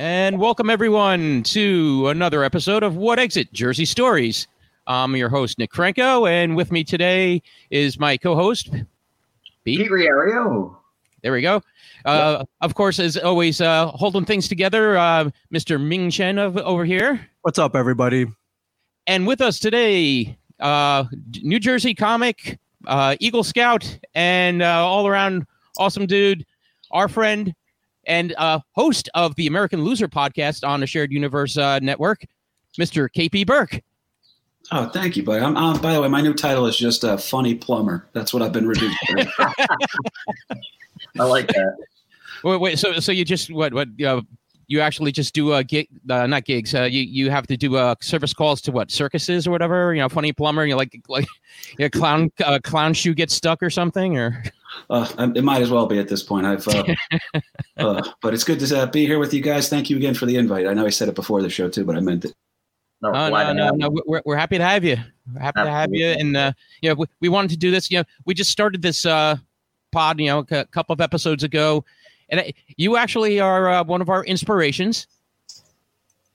And welcome everyone to another episode of What Exit Jersey Stories. I'm your host Nick Franco, and with me today is my co-host Pete. Pete Riario. There we go. Uh, of course, as always, uh, holding things together, uh, Mr. Ming Chen of, over here. What's up, everybody? And with us today, uh, New Jersey comic, uh, Eagle Scout, and uh, all around awesome dude, our friend and uh, host of the American Loser podcast on the Shared Universe uh, network, Mr. KP Burke. Oh, thank you, buddy. I'm, uh, by the way, my new title is just a funny plumber. That's what I've been reduced to. I like that. Wait, wait. So, so you just what? What? Uh, you actually just do a gig, uh, not gigs. Uh, you you have to do uh, service calls to what circuses or whatever. You know, funny plumber. You like like a clown uh, clown shoe gets stuck or something or. Uh, it might as well be at this point. I've, uh, uh, but it's good to uh, be here with you guys. Thank you again for the invite. I know I said it before the show too, but I meant it. No, Oh, no, no, no. We're, we're happy to have you. We're happy to have you. And uh, you know, we, we wanted to do this. You know, we just started this uh, pod. You know, a couple of episodes ago, and I, you actually are uh, one of our inspirations.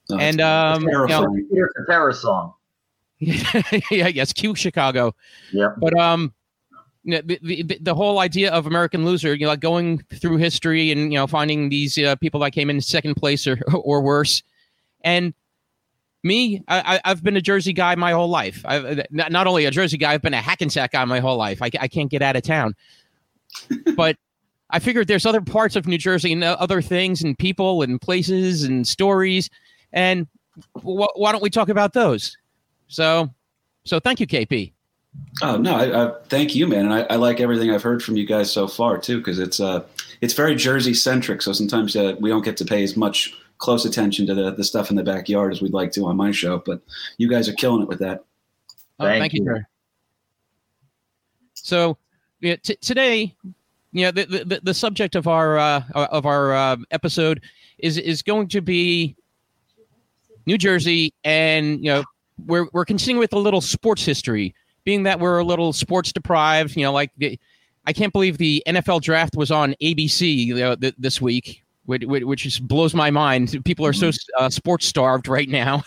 No, And, it's- it's um, you know- terrifying. Peter Cetera song. yeah, yes, Q Chicago. Yeah, But um, you know, the, the the whole idea of American Loser, you know, like going through history and you know finding these uh, people that came in second place or or worse, and me, I, I- I've been a Jersey guy my whole life. I've not, not only a Jersey guy, I've been a Hackensack guy my whole life. I, I can't get out of town, but I figured there's other parts of New Jersey and uh, other things and people and places and stories, and wh- why don't we talk about those? So, so thank you, KP. Oh no, I, I thank you, man, and I, I like everything I've heard from you guys so far too, because it's uh, it's very Jersey centric. So sometimes uh, we don't get to pay as much close attention to the the stuff in the backyard as we'd like to on my show. But you guys are killing it with that. Oh, Thank thank you, you. So, yeah, t- today, you know, the, the the subject of our uh, of our uh, episode is is going to be New Jersey, and you know, we're we're continuing with a little sports history, being that we're a little sports deprived. You know, like the, I can't believe the NFL draft was on ABC you know, th- this week, which, which just blows my mind. People are so uh, sports starved right now.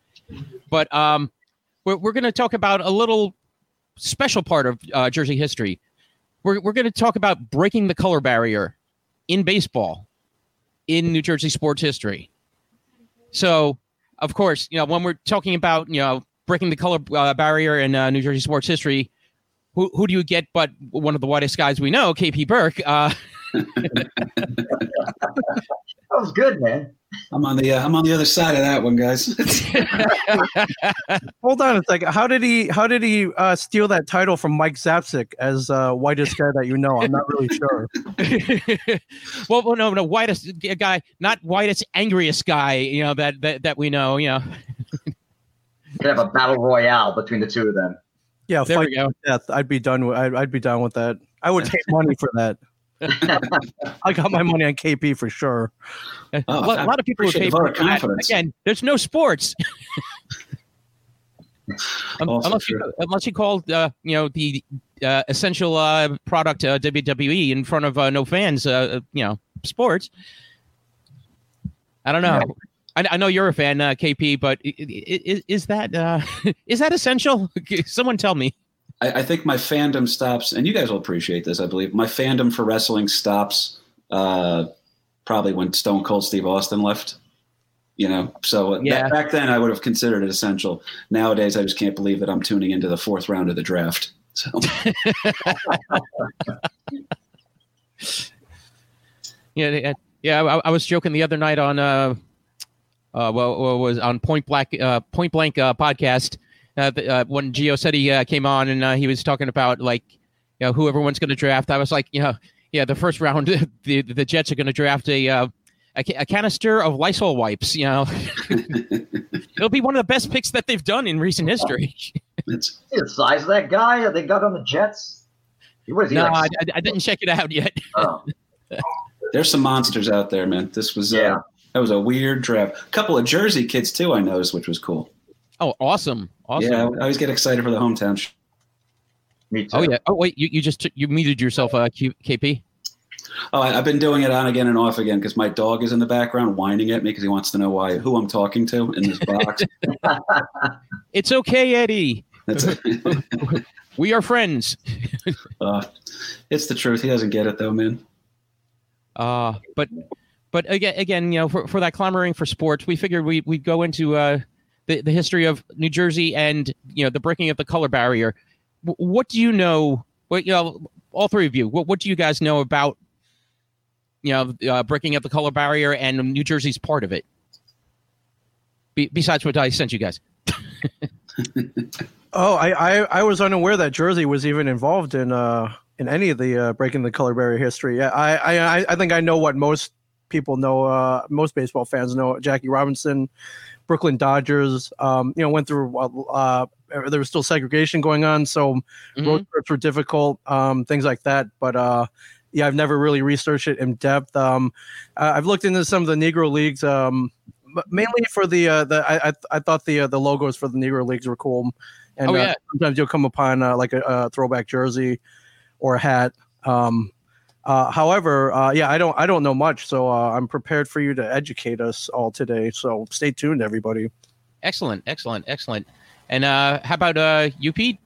but um, we're, we're going to talk about a little special part of uh, Jersey history. We're, we're going to talk about breaking the color barrier in baseball in New Jersey sports history. So, of course, you know, when we're talking about, you know, breaking the color uh, barrier in uh, New Jersey sports history, who, who do you get but one of the whitest guys we know, KP Burke? Uh, That was good, man. I'm on the uh, I'm on the other side of that one, guys. Hold on a second. How did he? How did he uh, steal that title from Mike Zapsik as uh, whitest guy that you know? I'm not really sure. well, well, no, no, whitest guy, not whitest, angriest guy, you know, that, that, that we know, you know. Could have a battle royale between the two of them. Yeah, There fight we go. to death. I'd be done with. I'd, I'd be done with that. I would take money for that. I got my money on KP for sure. a, Oh, lot, I a lot of people would pay for that. Again, there's no sports. Un- Also unless you unless you called uh, you know the uh, essential uh, product uh, WWE in front of uh, no fans, uh, you know, sports. I don't know. I, I know you're a fan, uh, KP, but i- i- i- is that uh, is that essential? Someone tell me. I, I think my fandom stops, and you guys will appreciate this. I believe my fandom for wrestling stops uh, probably when Stone Cold Steve Austin left. You know, so uh, Yeah. back, back then I would have considered it essential. Nowadays, I just can't believe that I'm tuning into the fourth round of the draft. So Yeah, yeah, yeah. I, I was joking the other night on uh, uh, well, well was on Point Black, uh, Point Blank uh, podcast uh, the, uh, when Gio said he uh, came on and uh, he was talking about like, you know, who everyone's going to draft. I was like, you know, yeah, the first round, the the Jets are going to draft a. Uh, a, a canister of Lysol wipes, you know, it'll be one of the best picks that they've done in recent history. it's, the size of that guy that they got on the Jets? He was he no, I, like, I- I didn't check it out yet. oh, there's some monsters out there, man. This was uh, Yeah. That was a weird draft. A couple of Jersey kids too. I noticed, which was cool. Oh, awesome, awesome. Yeah, I always get excited for the hometown. sh- me too. Oh yeah. Oh wait, you, you just you muted yourself, uh, Q, KP. Oh, I, have been doing it on again and off again because my dog is in the background whining at me because he wants to know why who I'm talking to in this box. it's okay, Eddie. That's we are friends. uh, it's the truth. He doesn't get it though, man. Uh, but but again, again, you know, for, for that clamoring for sports, we figured we we'd go into uh, the the history of New Jersey and you know the breaking of the color barrier. W- what do you know? What you know, all three of you. What what do you guys know about you know uh, breaking of the color barrier and New Jersey's part of it? Be- besides what I sent you guys. oh, I, I I was unaware that Jersey was even involved in uh in any of the uh, breaking the color barrier history. Yeah, I, I I think I know what most people know. Uh, most baseball fans know Jackie Robinson, Brooklyn Dodgers. Um, you know, went through. Uh, there was still segregation going on, so mm-hmm. road trips were difficult. Um, things like that. But uh, yeah, I've never really researched it in depth. Um, I've looked into some of the Negro leagues. Um, mainly for the uh, the I I, thought the uh, the logos for the Negro leagues were cool, and oh, uh, sometimes you'll come upon uh, like a, a, throwback jersey or a hat. Um, uh, however, uh, yeah, I don't I don't know much, so uh, I'm prepared for you to educate us all today. So stay tuned, everybody. Excellent, excellent, excellent. And uh, how about uh, you, Pete?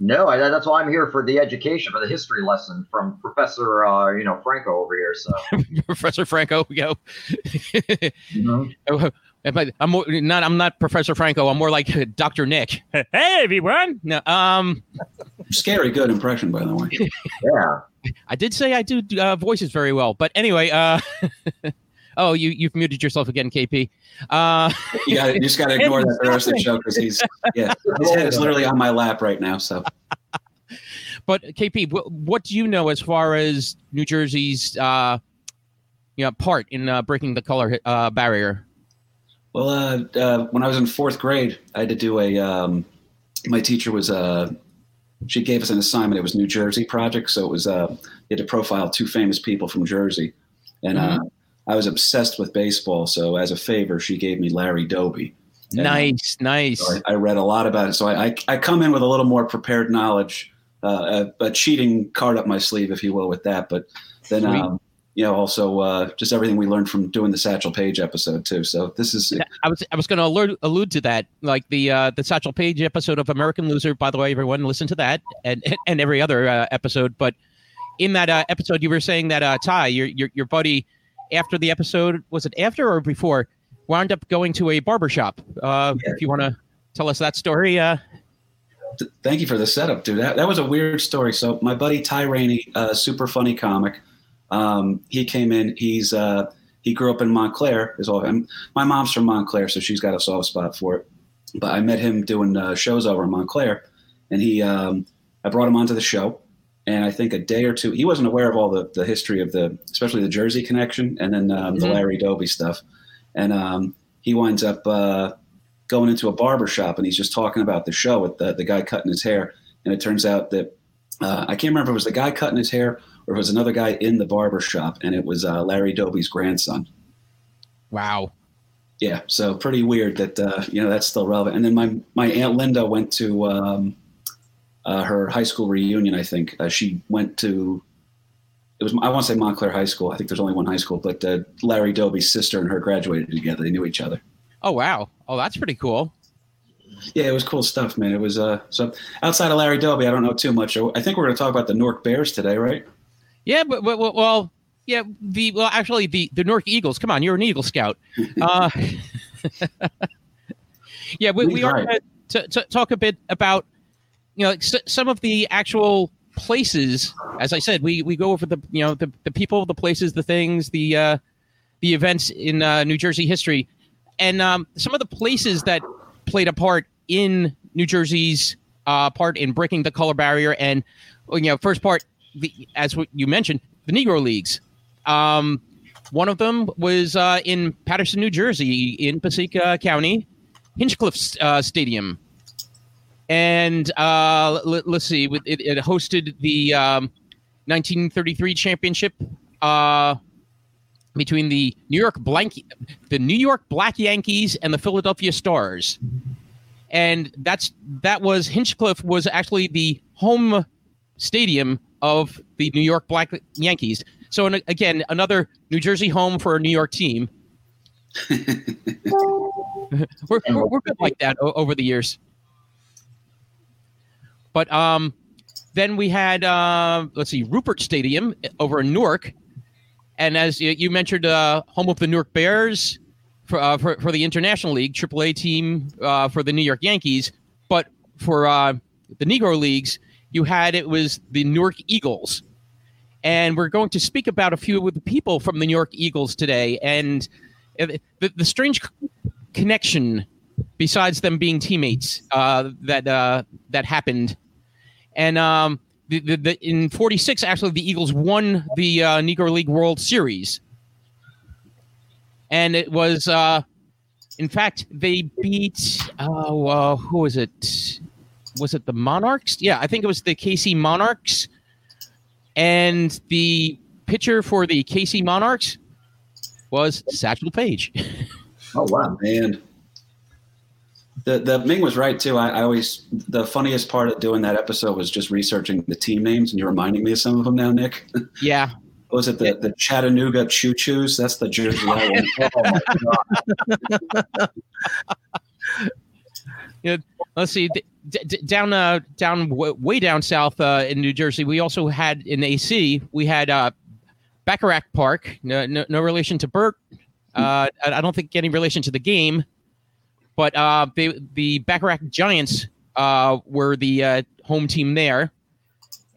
No, I, that's why I'm here for the education, for the history lesson from Professor, uh, you know, Franco over here. So Professor Franco, go. mm-hmm. I'm more, not. I'm not Professor Franco. I'm more like Doctor Nick. Hey, everyone. No, um, scary good impression, by the way. yeah, I did say I do uh, voices very well, but anyway. Uh, oh, you you've muted yourself again, KP. Uh, you, gotta, you just got to ignore that the rest of the show because he's yeah, his head is literally on my lap right now. So. But KP, what, what do you know as far as New Jersey's uh, you know, part in uh, breaking the color uh, barrier? Well, uh, uh, when I was in fourth grade, I had to do a. Um, my teacher was uh, she gave us an assignment. It was New Jersey project, so it was uh, you had to profile two famous people from Jersey, and uh, mm-hmm. I was obsessed with baseball. So as a favor, she gave me Larry Doby. And nice, nice. So I, I, read a lot about it, so I, I, I come in with a little more prepared knowledge, uh, a, a, cheating card up my sleeve, if you will, with that. But then um, you know, also uh, just everything we learned from doing the Satchel Paige episode too. So this is. I was I was going to allude, allude to that, like the uh, the Satchel Paige episode of American Loser. By the way, everyone listen to that and and every other uh, episode. But in that uh, episode, you were saying that uh, Ty, your, your your buddy, after the episode, was it after or before, wound up going to a barbershop. Uh, yeah. If you want to tell us that story. Uh, Thank you for the setup, dude. That, that was a weird story. So my buddy Ty Rainey, uh, super funny comic um, he came in. He's uh, he grew up in Montclair. Is all. I'm, my mom's from Montclair, so she's got a soft spot for it. But I met him doing uh, shows over in Montclair, and he um, I brought him onto the show. And I think a day or two, he wasn't aware of all the, the history of the, especially the Jersey connection, and then um, the mm-hmm. Larry Doby stuff. And um, he winds up uh, going into a barber shop, and he's just talking about the show with the, the guy cutting his hair. And it turns out that uh, I can't remember if it was the guy cutting his hair or it was another guy in the barber shop, and it was uh, Larry Doby's grandson. Wow. Yeah, so pretty weird that uh, you know that's still relevant. And then my my aunt Linda went to um, uh, her high school reunion. I think uh, she went to it was I want to say Montclair High School. I think there's only one high school, but uh, Larry Doby's sister and her graduated together. They knew each other. Oh wow! Oh, that's pretty cool. Yeah, it was cool stuff, man. It was uh so outside of Larry Doby, I don't know too much. I think we're going to talk about the Newark Bears today, right? Yeah, but, but well, yeah, the well, actually, the the Newark Eagles. Come on, you're an Eagle Scout. Uh, yeah, we, we are to, to talk a bit about you know some of the actual places. As I said, we we go over the you know the, the people, the places, the things, the uh, the events in uh, New Jersey history, and um, some of the places that played a part in New Jersey's uh, part in breaking the color barrier. And you know, first part the, as you mentioned, the Negro Leagues. Um, one of them was uh, in Paterson, New Jersey, in Passaic County, Hinchliffe uh, Stadium. And uh, let, us see, it, it, hosted the um, 1933 championship uh, between the New York Blank, the New York Black Yankees and the Philadelphia Stars. And that's that was Hinchliffe was actually the home stadium of the New York Black Yankees. So again, another New Jersey home for a New York team. we're, we're, we're good like that over the years. But um, then we had uh, let's see, Rupert Stadium over in Newark, and as you, you mentioned, uh, home of the Newark Bears for, uh, for for the International League, AAA team uh, for the New York Yankees. But for uh, the Negro leagues, you had it was the Newark Eagles, and we're going to speak about a few of the people from the Newark Eagles today, and uh, the, the strange connection besides them being teammates uh, that uh, that happened. And um, the, the, the, in '46, actually, the Eagles won the uh, Negro League World Series, and it was, uh, in fact, they beat. Uh, who was it? Was it the Monarchs? Yeah, I think it was the KC Monarchs. And the pitcher for the KC Monarchs was Satchel Paige. Oh wow. Man, the the Ming was right too. I, I always the funniest part of doing that episode was just researching the team names, and you're reminding me of some of them now, Nick. yeah, was it the the Chattanooga Choo Choos? That's the jersey. Oh my god. let's see d- down uh down w- way down south uh in new jersey we also had in ac we had uh bacharach park no, no, no relation to burt uh I, don't think any relation to the game but uh they, the bacharach giants uh were the uh home team there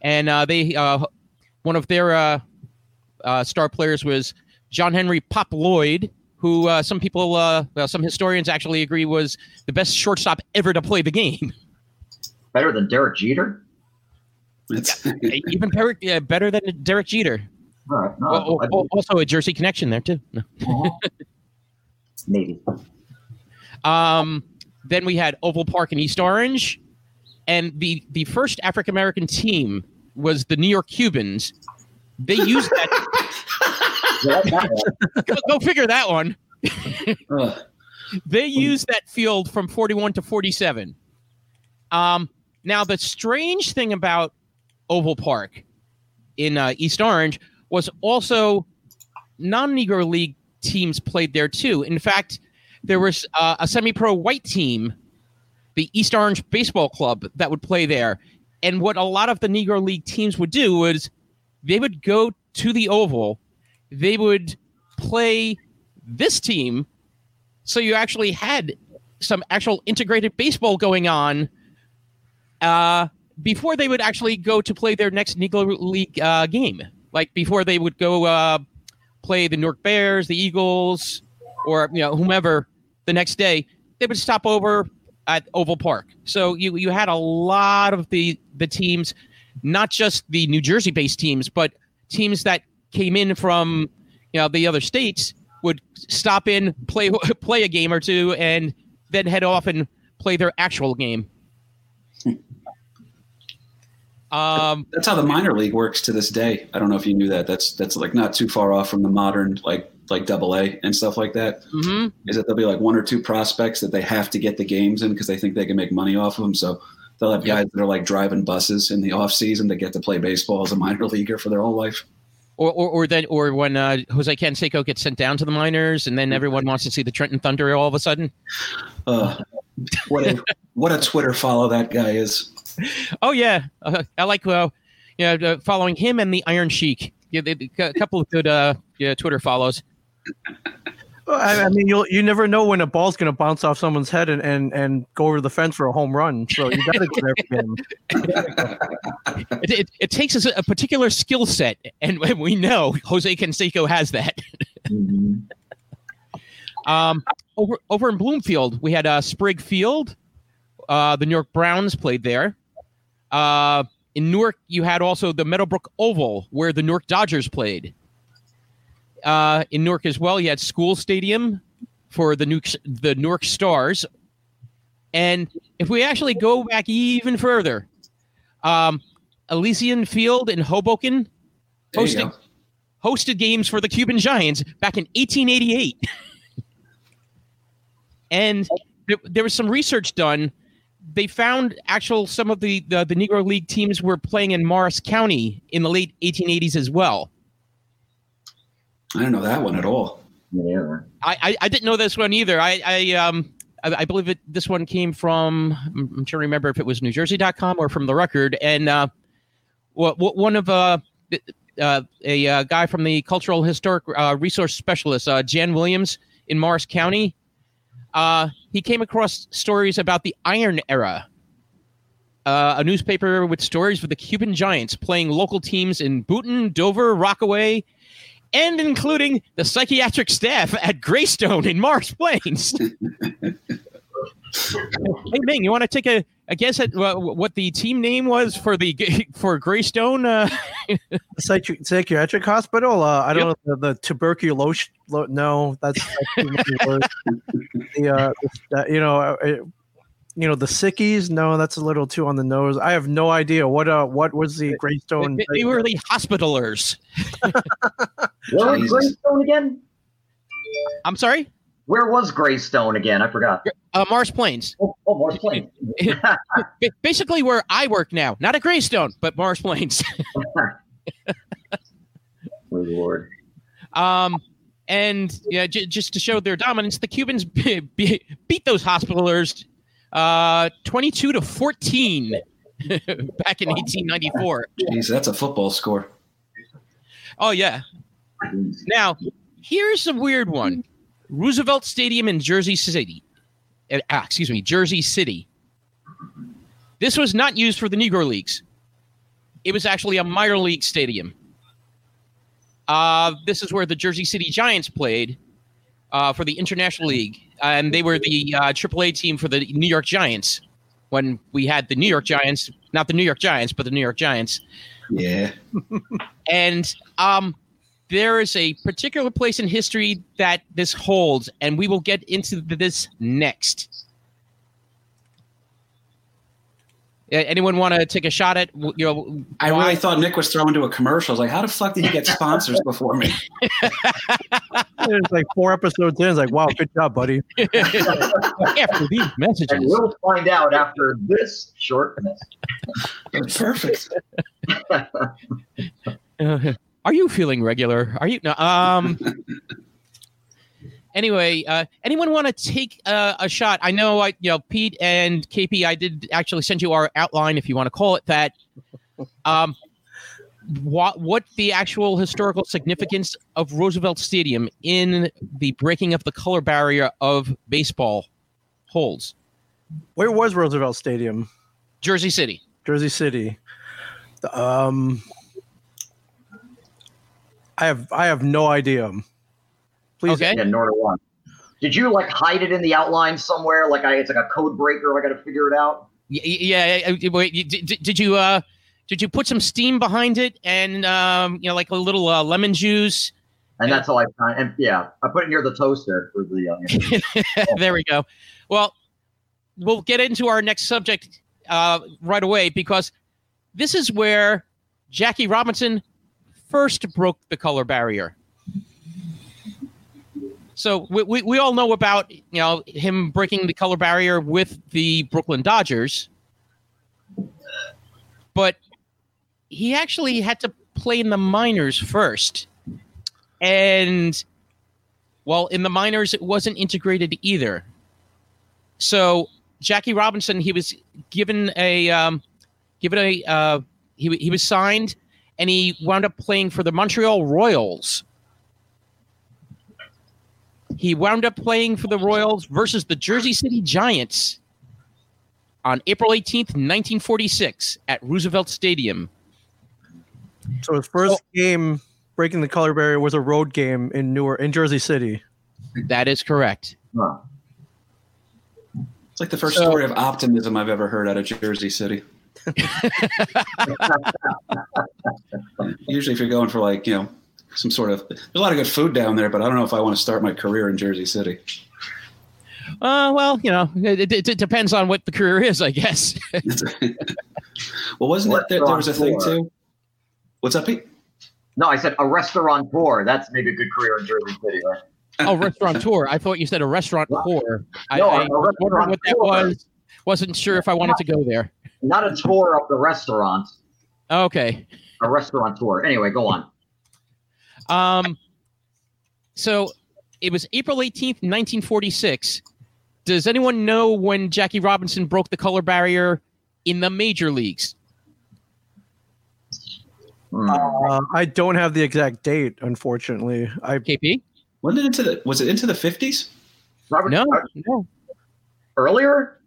and uh they uh one of their uh, uh star players was john henry pop lloyd who uh, some people, uh, well, some historians actually agree was the best shortstop ever to play the game. Better than Derek Jeter? It's, Even Derek, yeah, better than Derek Jeter. All right. No, Al- I- al- also a Jersey connection there too. No. uh-huh. Maybe. Um, then we had Oval Park in East Orange, and the the first African American team was the New York Cubans. They used that. Yeah, that one. go, go figure that one. They used that field from 41 to 47. Um, now, the strange thing about Oval Park in uh, East Orange was also non Negro League teams played there too. In fact, there was uh, a semi pro white team, the East Orange Baseball Club, that would play there. And what a lot of the Negro League teams would do was they would go to the Oval, they would play this team so you actually had some actual integrated baseball going on uh, before they would actually go to play their next Negro League uh, game. Like before they would go uh, play the Newark Bears, the Eagles, or you know whomever the next day, they would stop over at Oval Park. So you you had a lot of the the teams, not just the New Jersey based teams, but teams that came in from you know the other states would stop in, play play a game or two, and then head off and play their actual game. Um, That's how the minor league works to this day. I don't know if you knew that. That's that's like not too far off from the modern like like double A and stuff like that. mhm. Is that there'll be like one or two prospects that they have to get the games in because they think they can make money off of them. So they'll have Yep. guys that are like driving buses in the off season to get to play baseball as a minor leaguer for their whole life. Or, or, or then, or when uh, Jose Canseco gets sent down to the minors, and then everyone wants to see the Trenton Thunder all of a sudden. Uh, what a what a Twitter follow that guy is. Oh yeah, uh, I like uh, yeah, uh, following him and the Iron Sheik. Yeah, they, they- a couple of good uh, yeah, Twitter follows. Well, I, I mean, you you never know when a ball's going to bounce off someone's head and, and, and go over the fence for a home run. So you got to get every game. It, it, it takes us a particular skill set, and we know Jose Canseco has that. Mhm. Um, over over in Bloomfield, we had uh, Sprague Field. Uh, the New York Browns played there. Uh, in Newark, you had also the Meadowbrook Oval, where the Newark Dodgers played. Uh, in Newark as well, you had School Stadium for the Newark, the Newark Stars. And if we actually go back even further, um, Elysian Field in Hoboken There you Hosting. go. hosted games for the Cuban Giants back in 1888. and there was some research done. They found actual some of the, the the Negro League teams were playing in Morris County in the late 1880s as well. I don't know that one at all. Yeah. I, I, I didn't know this one either. I, I um I, I believe it. This one came from. I'm trying to remember if it was NewJersey.com or from the Record. And uh, what, what one of uh, uh a uh, guy from the Cultural Historic uh, Resource Specialist, uh, Jan Williams in Morris County. Uh, he came across stories about the Iron Era, uh, a newspaper with stories of the Cuban Giants playing local teams in Boonton, Dover, Rockaway, and including the psychiatric staff at Greystone in Morris Plains. hey, Ming, you want to take a, a guess at uh, what the team name was for the for Greystone? Uh, Psychi- psychiatric hospital. Uh, I don't know the, the tuberculosis. No, that's, that's too many words. the uh, the- you know, uh, it- you know the sickies. No, that's a little too on the nose. I have no idea what uh what was the Greystone. they, they were the hospitalers. Where was Greystone again? I'm sorry, Where was Greystone again? I forgot. uh, Morris Plains. Oh, oh Morris Plains. Basically, where I work now, not at Greystone, but Morris Plains. Oh, Lord. Um, and yeah, j- just to show their dominance, the Cubans be- be- beat those hospitalers uh, 22 to 14 back in 1894. Jeez, that's a football score. Oh, yeah. Now, here's a weird one Roosevelt Stadium in Jersey City. Uh, ah, excuse me, Jersey City. This was not used for the Negro Leagues. It was actually a minor league stadium. Uh, this is where the Jersey City Giants played uh, for the International League, and they were the uh, AAA team for the New York Giants when we had the New York Giants, not the New York Giants, but the New York Giants. Yeah. And um, there is a particular place in history that this holds, and we will get into this next. Anyone want to take a shot at you know? I why- really thought Nick was throwing to a commercial. I was like, how the fuck did he get sponsors before me? It's like four episodes in. It's like, wow, good job, buddy. after these And messages. we'll find out after this short message. Perfect. Are you feeling regular? Are you no? Um. anyway, uh, anyone want to take uh, a shot? I know, I you know, Pete and KP. I did actually send you our outline, if you want to call it that. Um, what what the actual historical significance of Roosevelt Stadium in the breaking of the color barrier of baseball holds? Where was Roosevelt Stadium? Jersey City. Jersey City. Um, I have I have no idea. Please, Okay. Yeah, nor do one. Did you like hide it in the outline somewhere? Like I, it's like a code breaker. I got to figure it out. Y- y- Yeah. uh, Wait. you- Did, did- did you uh did you put some steam behind it and um you know like a little uh, lemon juice? And that's how I find. And yeah, I put it near the toaster for the. Uh, there we go. Well, we'll get into our next subject uh, right away because this is where Jackie Robinson first broke the color barrier. So we, we, we all know about you know him breaking the color barrier with the Brooklyn Dodgers, but he actually had to play in the minors first, and well, in the minors it wasn't integrated either. So Jackie Robinson, he was given a um, given a uh, he he was signed, and he wound up playing for the Montreal Royals. He wound up playing for the Royals versus the Jersey City Giants on April 18th, 1946, at Roosevelt Stadium. so his first oh. game breaking the color barrier was a road game in Newark, in Jersey City. That is correct. huh. It's like the first So- story of optimism I've ever heard out of Jersey City. Usually, if you're going for like, you know, some sort of, there's a lot of good food down there, but I don't know if I want to start my career in Jersey City. Uh, well, you know, it, it, it depends on what the career is, I guess. well, wasn't it there, there was a thing too? What's up, Pete? No, I said a restaurateur. That's maybe a good career in Jersey City, right? oh, restaurateur. I thought you said a restaurant tour. I, No, I I'm was wondering what that restaurateur. was. Wasn't sure if I wanted to go there. Not a tour of the restaurant. Okay. A restaurateur. Anyway, go on. Um, So it was April 18th, 1946. Does anyone know when Jackie Robinson broke the color barrier in the major leagues? Hmm. Uh, I don't have the exact date, unfortunately. I KP? Wasn't it into the was it into the fifties? Robert, No, uh, no. earlier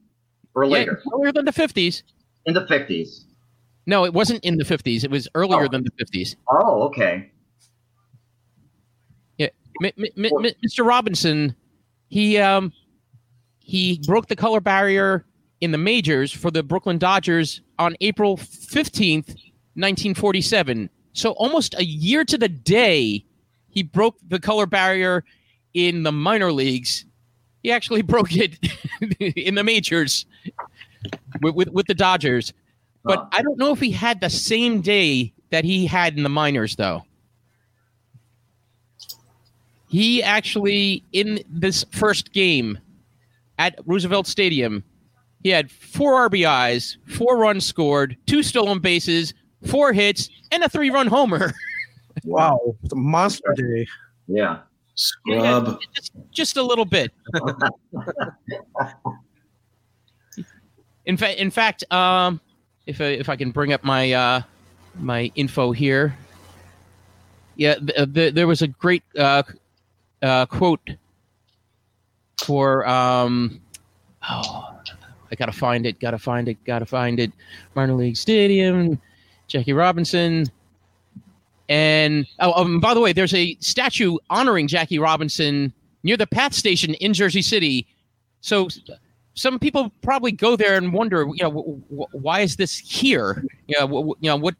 or Yeah, later earlier than the 50s. in the fifties. No, it wasn't in the 50s. It was earlier Oh. than the 50s. Oh, okay. M- M- M- M- Mr. Robinson, he um he broke the color barrier in the majors for the Brooklyn Dodgers on April 15th, 1947. So almost a year to the day, he broke the color barrier in the minor leagues. He actually broke it in the majors with, with, with the Dodgers. But Huh. I don't know if he had the same day that he had in the minors, though. He actually, in this first game at Roosevelt Stadium, he had four RBIs, four runs scored, two stolen bases, four hits, and a three run homer. wow, it's a monster day. Yeah. Scrub. just, just a little bit. in fact, in fact, um, if I, if I can bring up my uh, my info here, yeah, th- there was a great uh, uh, quote for um, oh, I gotta find it, gotta find it, gotta find it. Minor League Stadium, Jackie Robinson. And oh, um, by the way, there's a statue honoring Jackie Robinson near the Path Station in Jersey City. So some people probably go there and wonder, you know, w- w- why is this here? You know, w- you know what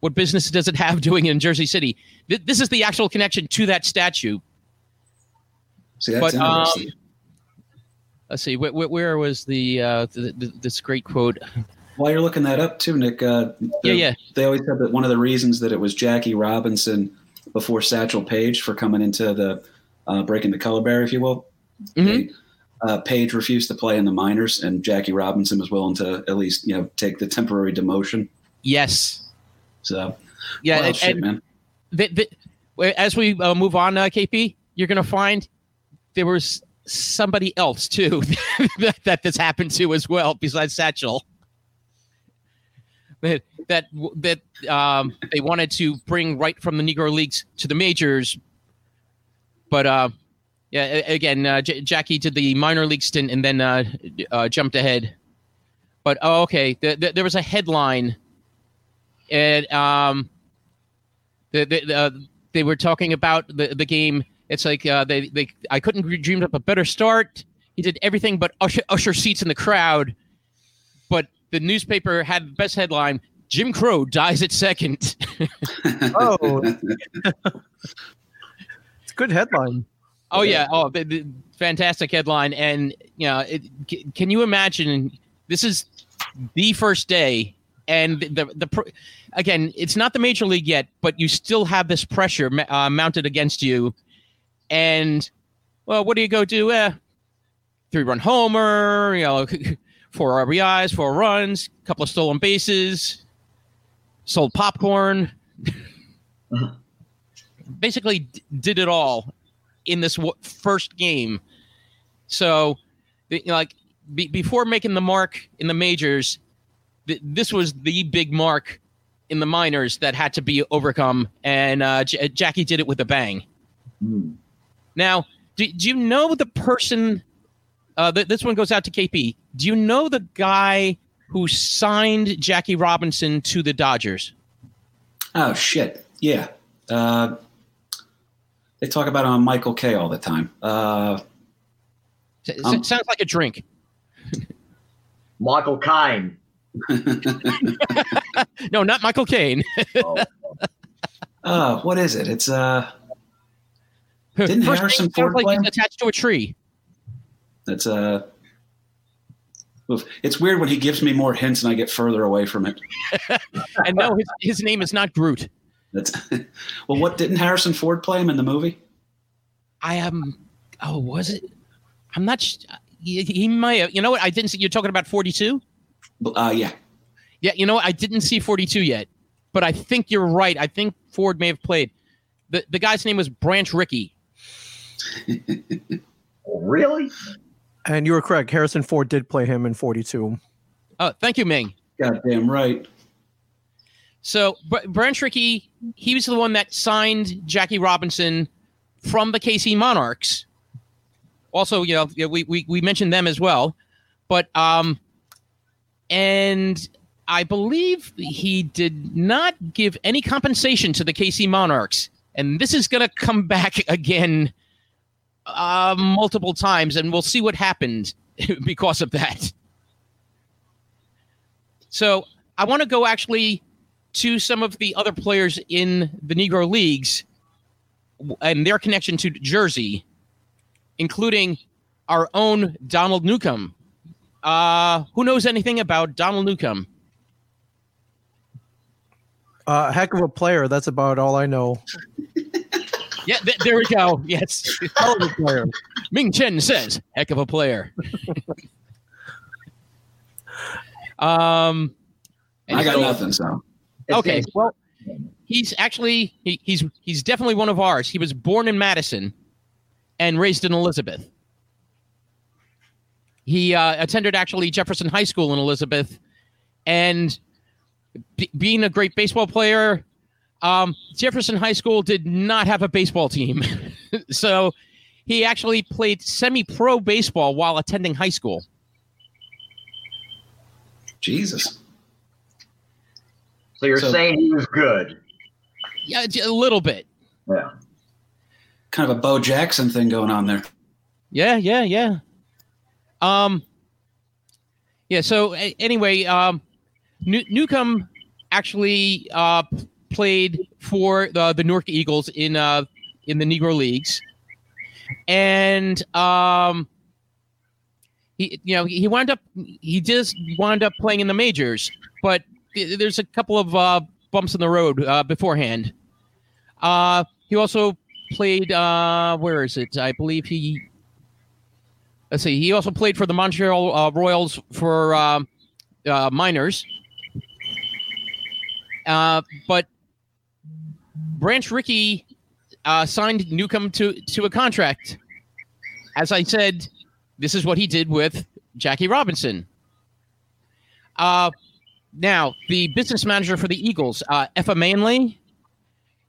what business does it have doing in Jersey City? Th- this is the actual connection to that statue. See, that's but, um, interesting. Let's see, wh- wh- where was the, uh, the, the this great quote? While you're looking that up too, Nick. Uh, Yeah, yeah. They always said that one of the reasons that it was Jackie Robinson before Satchel Paige for coming into the uh, breaking the color barrier, if you will. Mhm. They, uh, Paige refused to play in the minors, and Jackie Robinson was willing to at least you know take the temporary demotion. Yes. So Yeah, and- shit, man. the, the, as we uh, move on, uh, KP, you're going to find there was somebody else too that, that this happened to as well, besides Satchel. That that that um, they wanted to bring right from the Negro Leagues to the majors, but uh, yeah, again, uh, J- Jackie did the minor league stint and then uh, uh, jumped ahead. But oh, okay, the, the, there was a headline, and um, the, the, uh, they were talking about the, the game. It's like uh, they, they I couldn't re- dreamed up a better start. He did everything but usher, usher seats in the crowd. But the newspaper had the best headline: Jim Crow dies at second. Oh. It's a good headline. Oh yeah, oh the, the fantastic headline. And you know, it, c- can you imagine? This is the first day, and the the pr- again, it's not the major league yet, but you still have this pressure uh, mounted against you. And well, what do you go do? Eh, three run homer, you know, four RBIs, four runs, couple of stolen bases, sold popcorn. Basically, d- did it all in this w- first game. So, you know, like be, before making the mark in the majors, th- this was the big mark in the minors that had to be overcome, and uh, J- Jackie did it with a bang. Hmm. Now, do, do you know the person? Uh, th- this one goes out to KP. Do you know the guy who signed Jackie Robinson to the Dodgers? oh shit, yeah. Uh, they talk about on Michael Kay all the time. Uh, S- s- Um, sounds like a drink. Michael Kine. No, not Michael Caine. Oh, uh, what is it? It's uh, Didn't First Harrison name Ford like play attached to a tree. it's uh. It's weird when he gives me more hints and I get further away from it. And no, his, his name is not Groot. That's well. What didn't Harrison Ford play him in the movie? I am. oh, was it? I'm not. sh- He, he might have. You know what? I didn't see. You're talking about 42. Uh, yeah. Yeah. You know what? I didn't see 42 yet, but I think you're right. I think Ford may have played. the The guy's name was Branch Rickey. Really? And you were correct. Harrison Ford did play him in 42. Uh, thank you, Ming. Goddamn right. So Br- Branch Rickey, he was the one that signed Jackie Robinson from the KC Monarchs. Also, you know, we, we we mentioned them as well, but um, and I believe he did not give any compensation to the KC Monarchs, and this is going to come back again uh, multiple times, and we'll see what happened because of that. So I want to go actually to some of the other players in the Negro Leagues and their connection to Jersey, including our own Donald Newcombe. Uh, who knows anything about Donald Newcombe? Uh, heck of a player. That's about all I know. Yeah, th- there we go. Yes. Hell of a player. Ming Chen says, heck of a player. um, I got nothing. So It's- Okay, well, he's actually he, he's he's definitely one of ours. He was born in Madison and raised in Elizabeth. He uh, attended actually Jefferson High School in Elizabeth, and be being a great baseball player, um, Jefferson High School did not have a baseball team, so he actually played semi-pro baseball while attending high school. Jesus. So you're So- saying he was good? Yeah, a little bit. Yeah. Kind of a Bo Jackson thing going on there. Yeah, yeah, yeah. Um, yeah. So a- anyway, um, New- Newcombe actually uh, played for the the Newark Eagles in uh in the Negro Leagues, and um, he you know he wound up he just wound up playing in the majors, but th- there's a couple of uh, bumps in the road uh, beforehand. Uh, he also played uh, where is it? I believe he let's see. He also played for the Montreal uh, Royals for um, uh, minors. But Branch Rickey signed Newcombe to to a contract. As I said, this is what he did with Jackie Robinson. Uh, now, the business manager for the Eagles, uh, Effa Manley,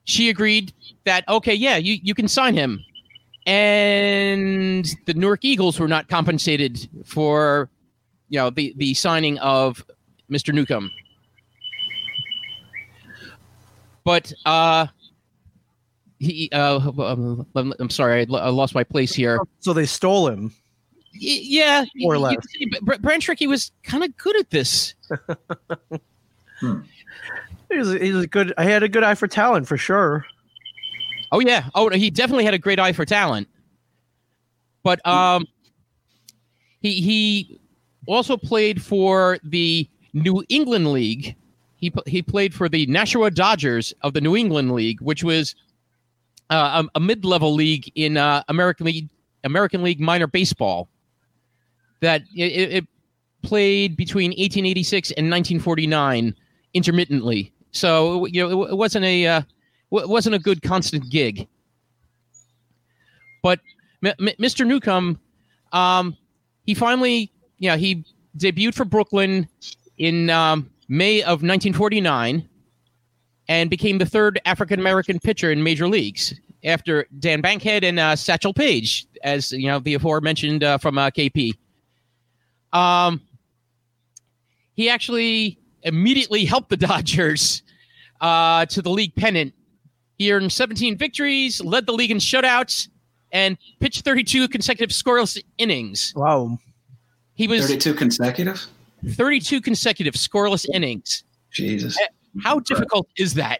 she agreed that okay, yeah, you, you can sign him and the Newark Eagles were not compensated for, you know, the the signing of Mr. Newcombe. But uh, he, uh, I'm sorry, I lost my place here. So they stole him. Y- yeah, More or you- you less. can see, but Br- Branch Rickey was kind of good at this. He's a, he's a good. I had a good eye for talent for sure. Oh yeah. Oh, he definitely had a great eye for talent. But um, he he also played for the New England League. He he played for the Nashua Dodgers of the New England League, which was uh, a, a mid-level league in uh, American League American League minor baseball. That it, it, played between 1886 and 1949 intermittently. So you know it, wasn't a uh, wasn't a good constant gig. But M- M- Mr. Newcombe, um, he finally, yeah, he debuted for Brooklyn in um, May of 1949 and became the third African American pitcher in major leagues after Dan Bankhead and uh, Satchel Paige, as you know, the aforementioned uh, from uh, KP. Um, he actually immediately helped the Dodgers uh, to the league pennant. He earned 17 victories, led the league in shutouts, and pitched 32 consecutive scoreless innings. Wow. He was 32 consecutive? 32 consecutive scoreless innings. Jesus. How difficult is that?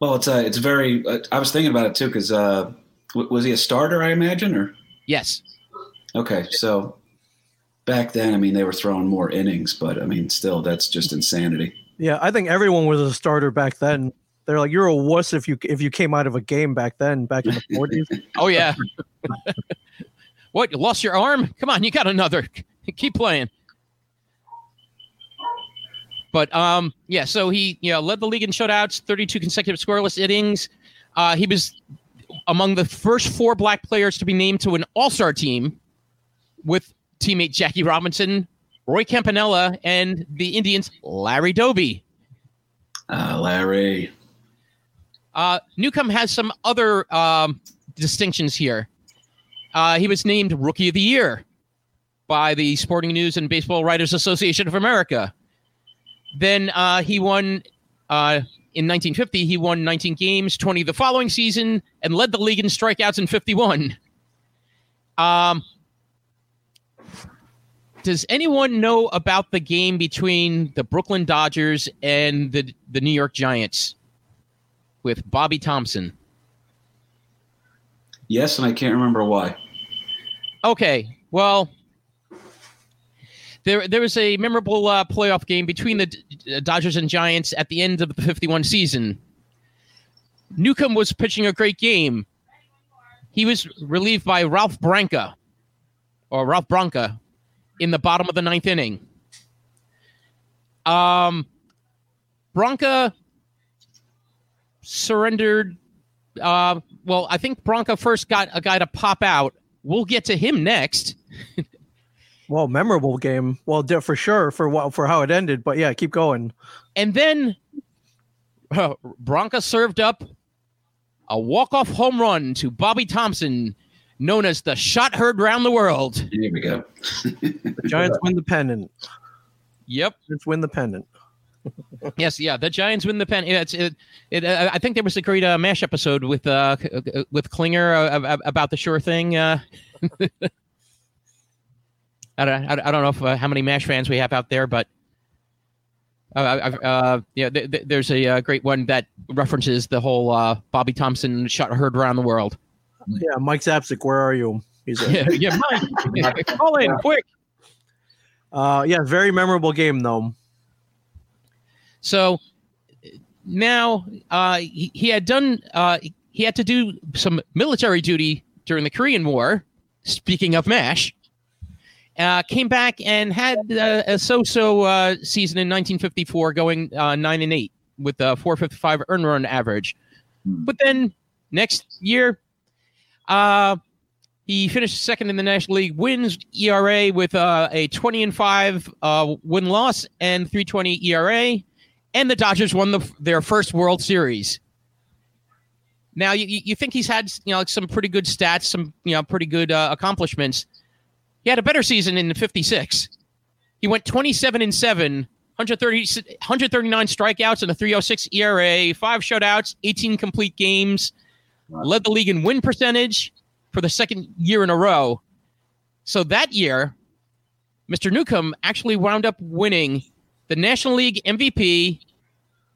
Well, it's uh, it's very. Uh, I was thinking about it too because uh, w- was he a starter? I imagine, or yes. okay. So back then, I mean, they were throwing more innings, but I mean, still, that's just insanity. Yeah, I think everyone was a starter back then. They're like, you're a wuss if you if you came out of a game back then, back in the 40s. Oh, yeah. what? You lost your arm? Come on, you got another. Keep playing. But um, yeah, so he you know led the league in shutouts, 32 consecutive scoreless innings. Uh, he was among the first four black players to be named to an All Star team with teammate Jackie Robinson, Roy Campanella, and the Indians' Larry Doby. Ah, Larry. Uh, Newcombe has some other um, distinctions here. Uh, he was named Rookie of the Year by the Sporting News and Baseball Writers Association of America. Then uh, he won uh, in 1950. He won 19 games, 20 the following season, and led the league in strikeouts in 51. Um, does anyone know about the game between the Brooklyn Dodgers and the the New York Giants with Bobby Thomson? Yes, and I can't remember why. Okay, well, there there was a memorable uh, playoff game between the D- Dodgers and Giants at the end of the 51 season. Newcombe was pitching a great game. He was relieved by Ralph Branca, or Ralph Branca, in the bottom of the ninth inning. Um, Branca surrendered. Uh, well, I think Branca first got a guy to pop out. We'll get to him next. Well, memorable game. Well, for sure for what for how it ended. But yeah, keep going. And then uh, Branca served up a walk-off home run to Bobby Thomson, known as the shot heard round the world. Here we go. The Giants win the pennant. Yep. Giants win the pennant. Yes. Yeah. The Giants win the pen. It's it. it uh, I think there was a great uh, mash episode with uh with Klinger uh, about the sure thing. Uh, I don't. I don't know if uh, how many Mash fans we have out there, but uh, I've, uh, yeah, th- th- there's a uh, great one that references the whole uh, Bobby Thomson shot heard around the world. Yeah, Mike Zapsik, where are you? He's a, yeah, yeah, Mike, call in quick. uh, yeah, very memorable game though. So now uh, he, he had done uh, he had to do some military duty during the Korean War. Speaking of Mash, uh, came back and had uh, a so-so uh, season in 1954, going uh, nine and eight with a 455 earn run average. But then next year, uh, he finished second in the National League wins ERA with uh, a 20 and five uh, win loss and 320 ERA, and the Dodgers won the, their first World Series. Now you, you think he's had you know like some pretty good stats, some you know pretty good uh, accomplishments. He had a better season in '56. He went 27 and seven, 130, 139 strikeouts and a 306 ERA, five shutouts, 18 complete games, led the league in win percentage for the second year in a row. So that year, Mr. Newcombe actually wound up winning the National League MVP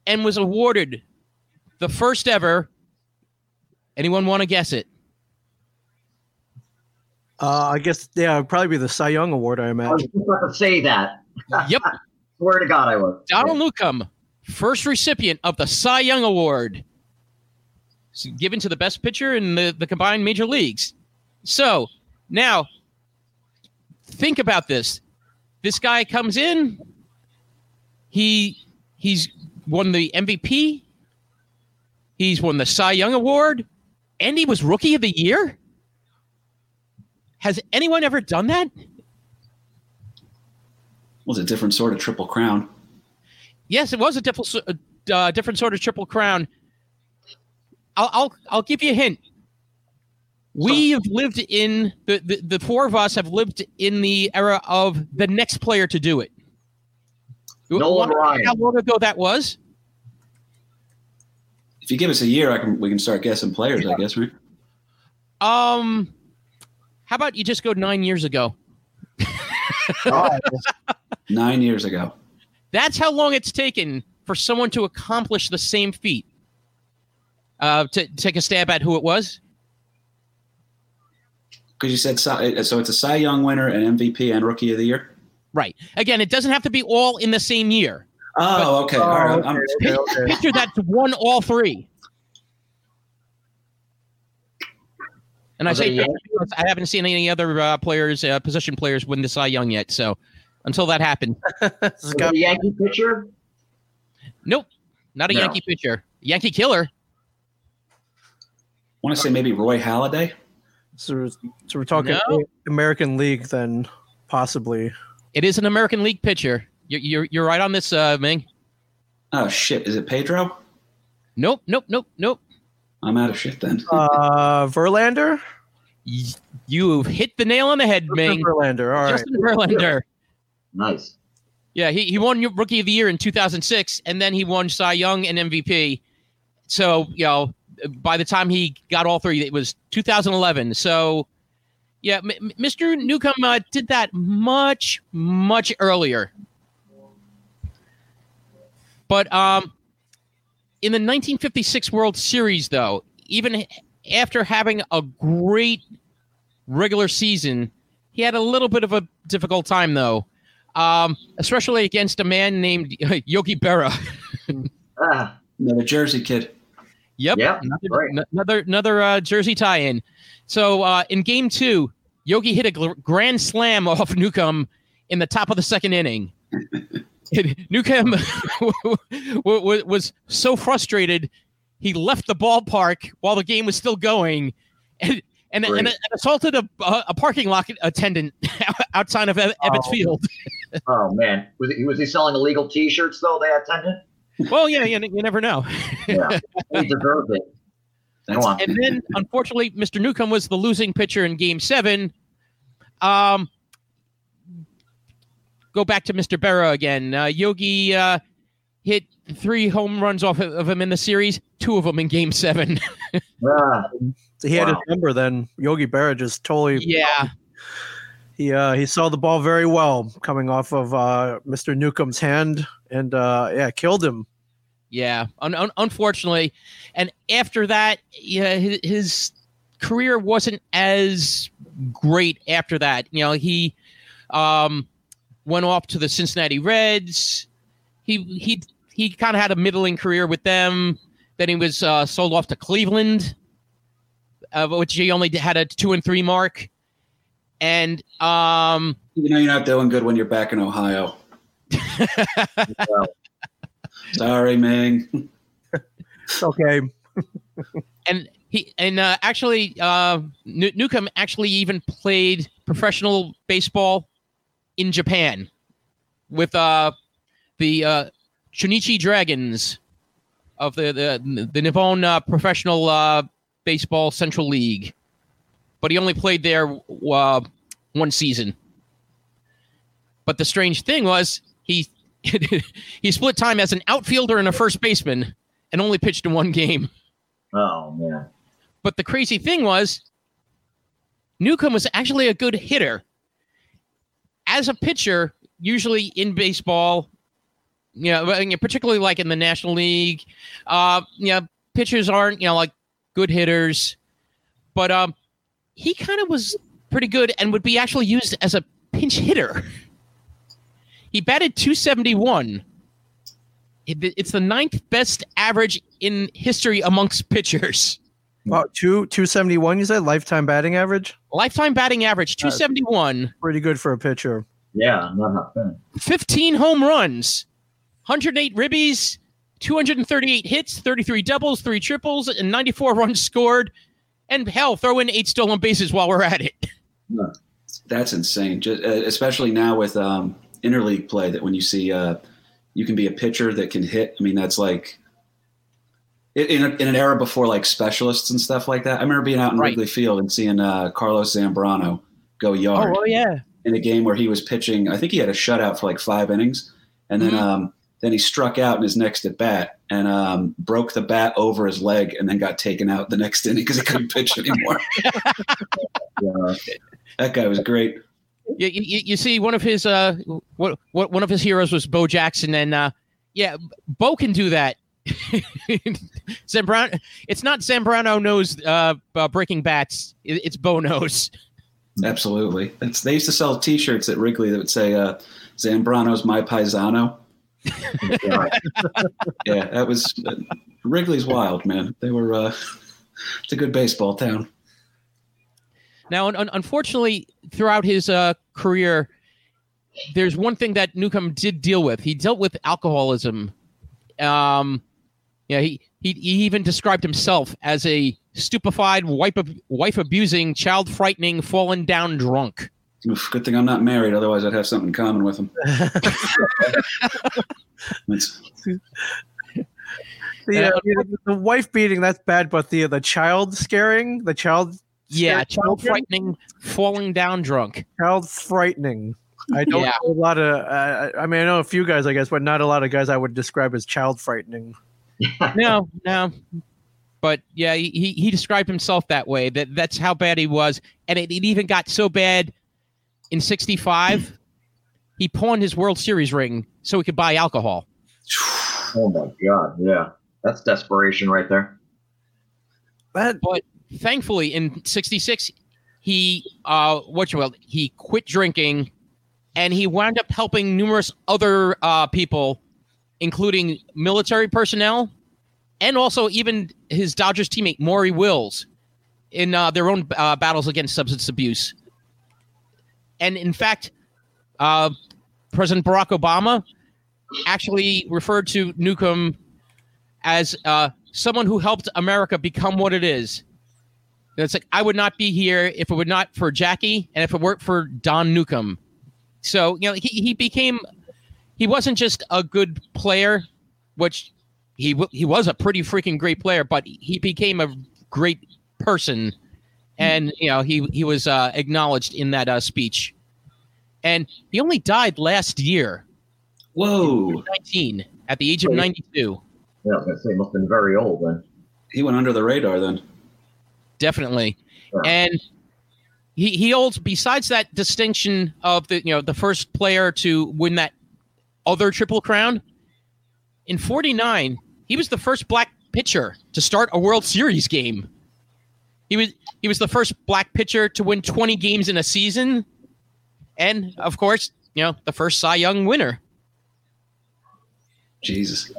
and was awarded the first ever. Anyone want to guess it? Uh, I guess yeah, it'd probably be the Cy Young Award. I imagine. I was just about to say that. Yep. Swear to God, I was. Donald Newcombe, first recipient of the Cy Young Award, It's given to the best pitcher in the, the combined major leagues. So now, think about this. This guy comes in. He he's won the MVP. He's won the Cy Young Award, and he was Rookie of the Year. Has anyone ever done that? Was a different sort of triple crown. Yes, it was a different, uh, different sort of triple crown. I'll, I'll, I'll give you a hint. We have lived in the, the the four of us have lived in the era of the next player to do it. You Nolan wanna Ryan. How long ago that was? If you give us a year, I can we can start guessing players. I guess right. Um, how about you just go nine years ago? nine years ago. That's how long it's taken for someone to accomplish the same feat. Uh, to take a stab at who it was. Because you said Cy, so, it's a Cy Young winner, an MVP, and Rookie of the Year. Right. Again, it doesn't have to be all in the same year. Oh, okay. All right. I'm, okay, okay. Picture that won all three. And I say it a Yankee? because I haven't seen any other uh, players, uh, position players, win the Cy Young yet. So until that happens, This was guy- it a Yankee pitcher? nope, not a No. Yankee pitcher, Yankee killer. Want to say maybe Roy Halladay. So, so we're talking No. American League, then possibly. It is an American League pitcher. You're you're, you're right on this, uh, Ming. Oh shit! Is it Pedro? Nope, nope, nope, nope. I'm out of shit then. Uh, Verlander. Y- You've hit the nail on the head, Ming. Verlander. All right. Justin Verlander. Nice. Yeah, he, he won Rookie of the Year in 2006, and then he won Cy Young and MVP. So, you know, by the time he got all three, it was 2011. So, yeah, M- Mr. Newcombe uh, did that much, much earlier. But um, in the 1956 World Series, though, even after having a great regular season, he had a little bit of a difficult time, though um, especially against a man named Yogi Berra. Ah, Another Jersey kid. Yep, Yeah, another right. another, another uh, Jersey tie-in. So uh, in Game Two, Yogi hit a gl- grand slam off Newcombe in the top of the second inning. Newcombe was so frustrated he left the ballpark while the game was still going, and and, and, and assaulted a, a parking lot attendant outside of Ebbets Oh. Field. oh man, was he, was he selling illegal T-shirts though? They attendant. Well, yeah, you, you never know. Yeah, he deserved it. That's, Go and then unfortunately mr newcombe was the losing pitcher in game seven. Um go back to mr Berra again. Uh, yogi uh, hit three home runs off of of him in the series two of them in game seven. Ah, So he had his number then. Yogi Berra just totally yeah. He uh, he saw the ball very well coming off of uh, Mr. Newcombe's hand and uh, yeah, killed him. yeah un- un- unfortunately. And after that yeah his, his career wasn't as great after that. You know he um went off to the cincinnati reds. He he he kind of had a middling career with them. Then he was uh, sold off to cleveland uh, which he only had a two and three mark. And um you know you're not doing good when you're back in Ohio. Well, Sorry, Ming. It's okay. and he and uh, actually uh, New- Newcombe actually even played professional baseball in Japan with uh, the uh, Chunichi Dragons of the the, the Nippon uh, Professional uh, Baseball Central League, but he only played there uh, one season. But the strange thing was he he split time as an outfielder and a first baseman, and only pitched in one game. oh man. But the crazy thing was, Newcombe was actually a good hitter. As a pitcher, usually in baseball, you know, but, you know, particularly like in the National League, uh, you know, pitchers aren't, you know, like good hitters. But um, he kind of was pretty good and would be actually used as a pinch hitter. He batted 271. It's the ninth best average in history amongst pitchers. About two two seventy one. You said lifetime batting average. Lifetime batting average 271, Pretty good for a pitcher. Yeah, not not bad. 15 home runs, 108 ribbies, 238 hits, 33 doubles, three triples, and 94 runs scored. And hell, throw in eight stolen bases while we're at it. That's insane. Just, uh, especially now with um, interleague play, that when you see uh, you can be a pitcher that can hit. I mean, that's like in, a, in an era before like specialists and stuff like that. I remember being out in Right. Wrigley Field and seeing uh, Carlos Zambrano go yard Oh, yeah. in a game where he was pitching. I think he had a shutout for like five innings, and then Mhm. um, then he struck out in his next at bat and um, broke the bat over his leg, and then got taken out the next inning because he couldn't pitch anymore. Yeah. that guy was great. You, you, you see, one of his uh, what, what one of his heroes was Bo Jackson, and uh, yeah, Bo can do that. Zambrano, it's not Zambrano knows uh, uh, breaking bats. It, it's Bo knows. Absolutely. It's, they used to sell T-shirts at Wrigley that would say uh, "Zambrano's my paisano." Yeah. Yeah, that was uh, Wrigley's wild, man. They were. Uh, it's a good baseball town. Now, un- un- unfortunately, throughout his uh, career, there's one thing that Newcombe did deal with. He dealt with alcoholism. Um, yeah, he, he he even described himself as a stupefied, wife, ab- wife abusing, child frightening, fallen down drunk. Oof, good thing I'm not married, otherwise I'd have something in common with him. The, uh, the, the wife beating that's bad, but the the child scaring, the child Yeah, child children? frightening, falling down drunk. child frightening. I don't Yeah. know a lot of. Uh, I mean, I know a few guys, I guess, but not a lot of guys I would describe as child frightening. No, no. But yeah, he, he he described himself that way. That that's how bad he was, and it, it even got so bad in '65. He pawned his World Series ring so he could buy alcohol. Oh my god, yeah. That's desperation right there. That But thankfully, in '66, he uh, what you will he quit drinking, and he wound up helping numerous other uh, people, including military personnel, and also even his Dodgers teammate Maury Wills, in uh, their own uh, battles against substance abuse. And in fact, uh, President Barack Obama actually referred to Newcombe as uh, someone who helped America become what it is. And It's like I would not be here if it were not for Jackie and if it weren't for Don Newcombe. So you know he, he became he wasn't just a good player, which he w- he was a pretty freaking great player, but he became a great person, and you know he he was uh, acknowledged in that uh, speech. And he only died last year, Whoa. 19, at the age of 92. Yeah, I was gonna say must have been very old then. He went under the radar then. Definitely. And he he holds besides that distinction of the you know the first player to win that other triple crown in 49 he was the first black pitcher to start a world series game he was he was the first black pitcher to win 20 games in a season and of course you know the first cy young winner Jesus.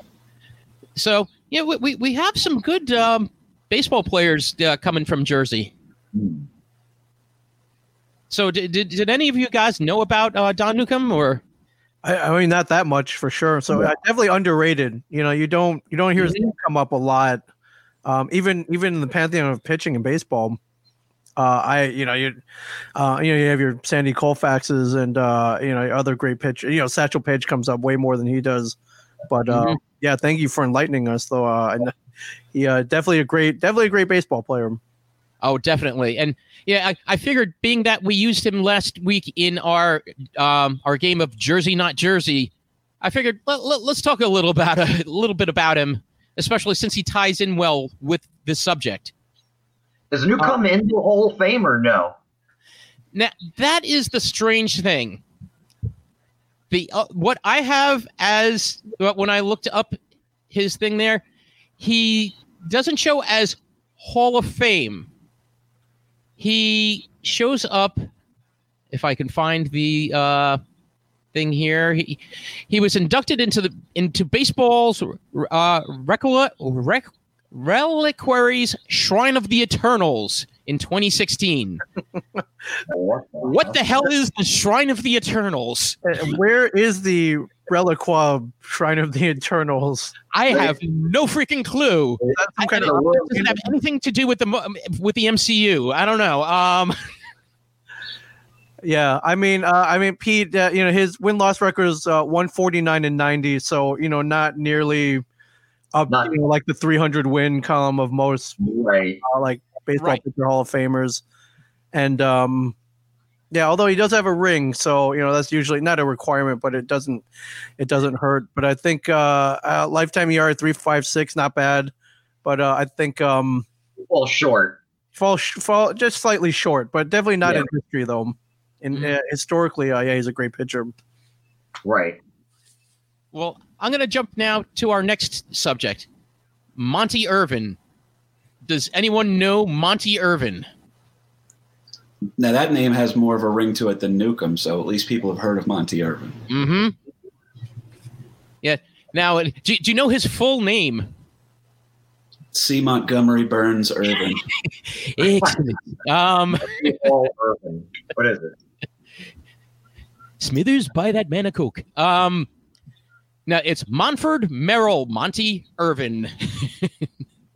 so yeah we, we, we have some good um, baseball players uh, coming from jersey Hmm. So did, did, did any of you guys know about uh, Don Newcombe or I, I mean, not that much for sure. So Yeah. uh, definitely underrated. You know, you don't you don't hear his Mhm. name come up a lot. Um, even even in the pantheon of pitching in baseball, uh, I you know you, uh, you know you have your Sandy Koufaxes and uh, you know other great pitch. You know Satchel Paige comes up way more than he does. But uh, Mhm. yeah, thank you for enlightening us. Though uh, and he uh, definitely a great definitely a great baseball player. Oh, definitely. And yeah, I, I figured being that we used him last week in our um, our game of Jersey not Jersey, I figured let, let, us talk a little about a little bit about him, especially since he ties in well with this subject. Is Newcombe Uh, in the Hall of Fame or no? Now that is the strange thing. The uh, what I have as when I looked up his thing there, he doesn't show as Hall of Fame. He shows up, if I can find the uh, thing here. He he was inducted into the into baseball's uh, Reliquary's Shrine of the Eternals in 2016. What What the hell is the Shrine of the Eternals? Uh, Where is the Reliqua Shrine of the Eternals? I have no freaking clue. That I- kind of it doesn't have anything to do with the with the MCU. I don't know. Um, Yeah, I mean, uh, I mean, Pete, uh, you know, his win loss record is uh, one forty nine and ninety, so you know, not nearly up, Not- you know, like the three hundred win column of most Right. uh, like baseball Right. pitcher Hall of Famers, and um, yeah, although he does have a ring, so you know that's usually not a requirement, but it doesn't it doesn't hurt. But I think uh, uh lifetime ERA three five six, not bad, but uh, I think um, Well, short. fall sh- fall just slightly short, but definitely not Yeah. in history though. In Mhm. uh, historically, uh, yeah, he's a great pitcher. Right. well, I'm going to jump now to our next subject, Monte Irvin. Does anyone know Monte Irvin? Now that name has more of a ring to it than Newcombe, so at least people have heard of Monte Irvin. Mm-hmm. Yeah. Now, do, do you know his full name? C. Montgomery Burns Irvin. Excellent. um, Paul Irvin. What is it? Smithers, buy that man a coke. Um, now it's Monford Merrill Monte Irvin.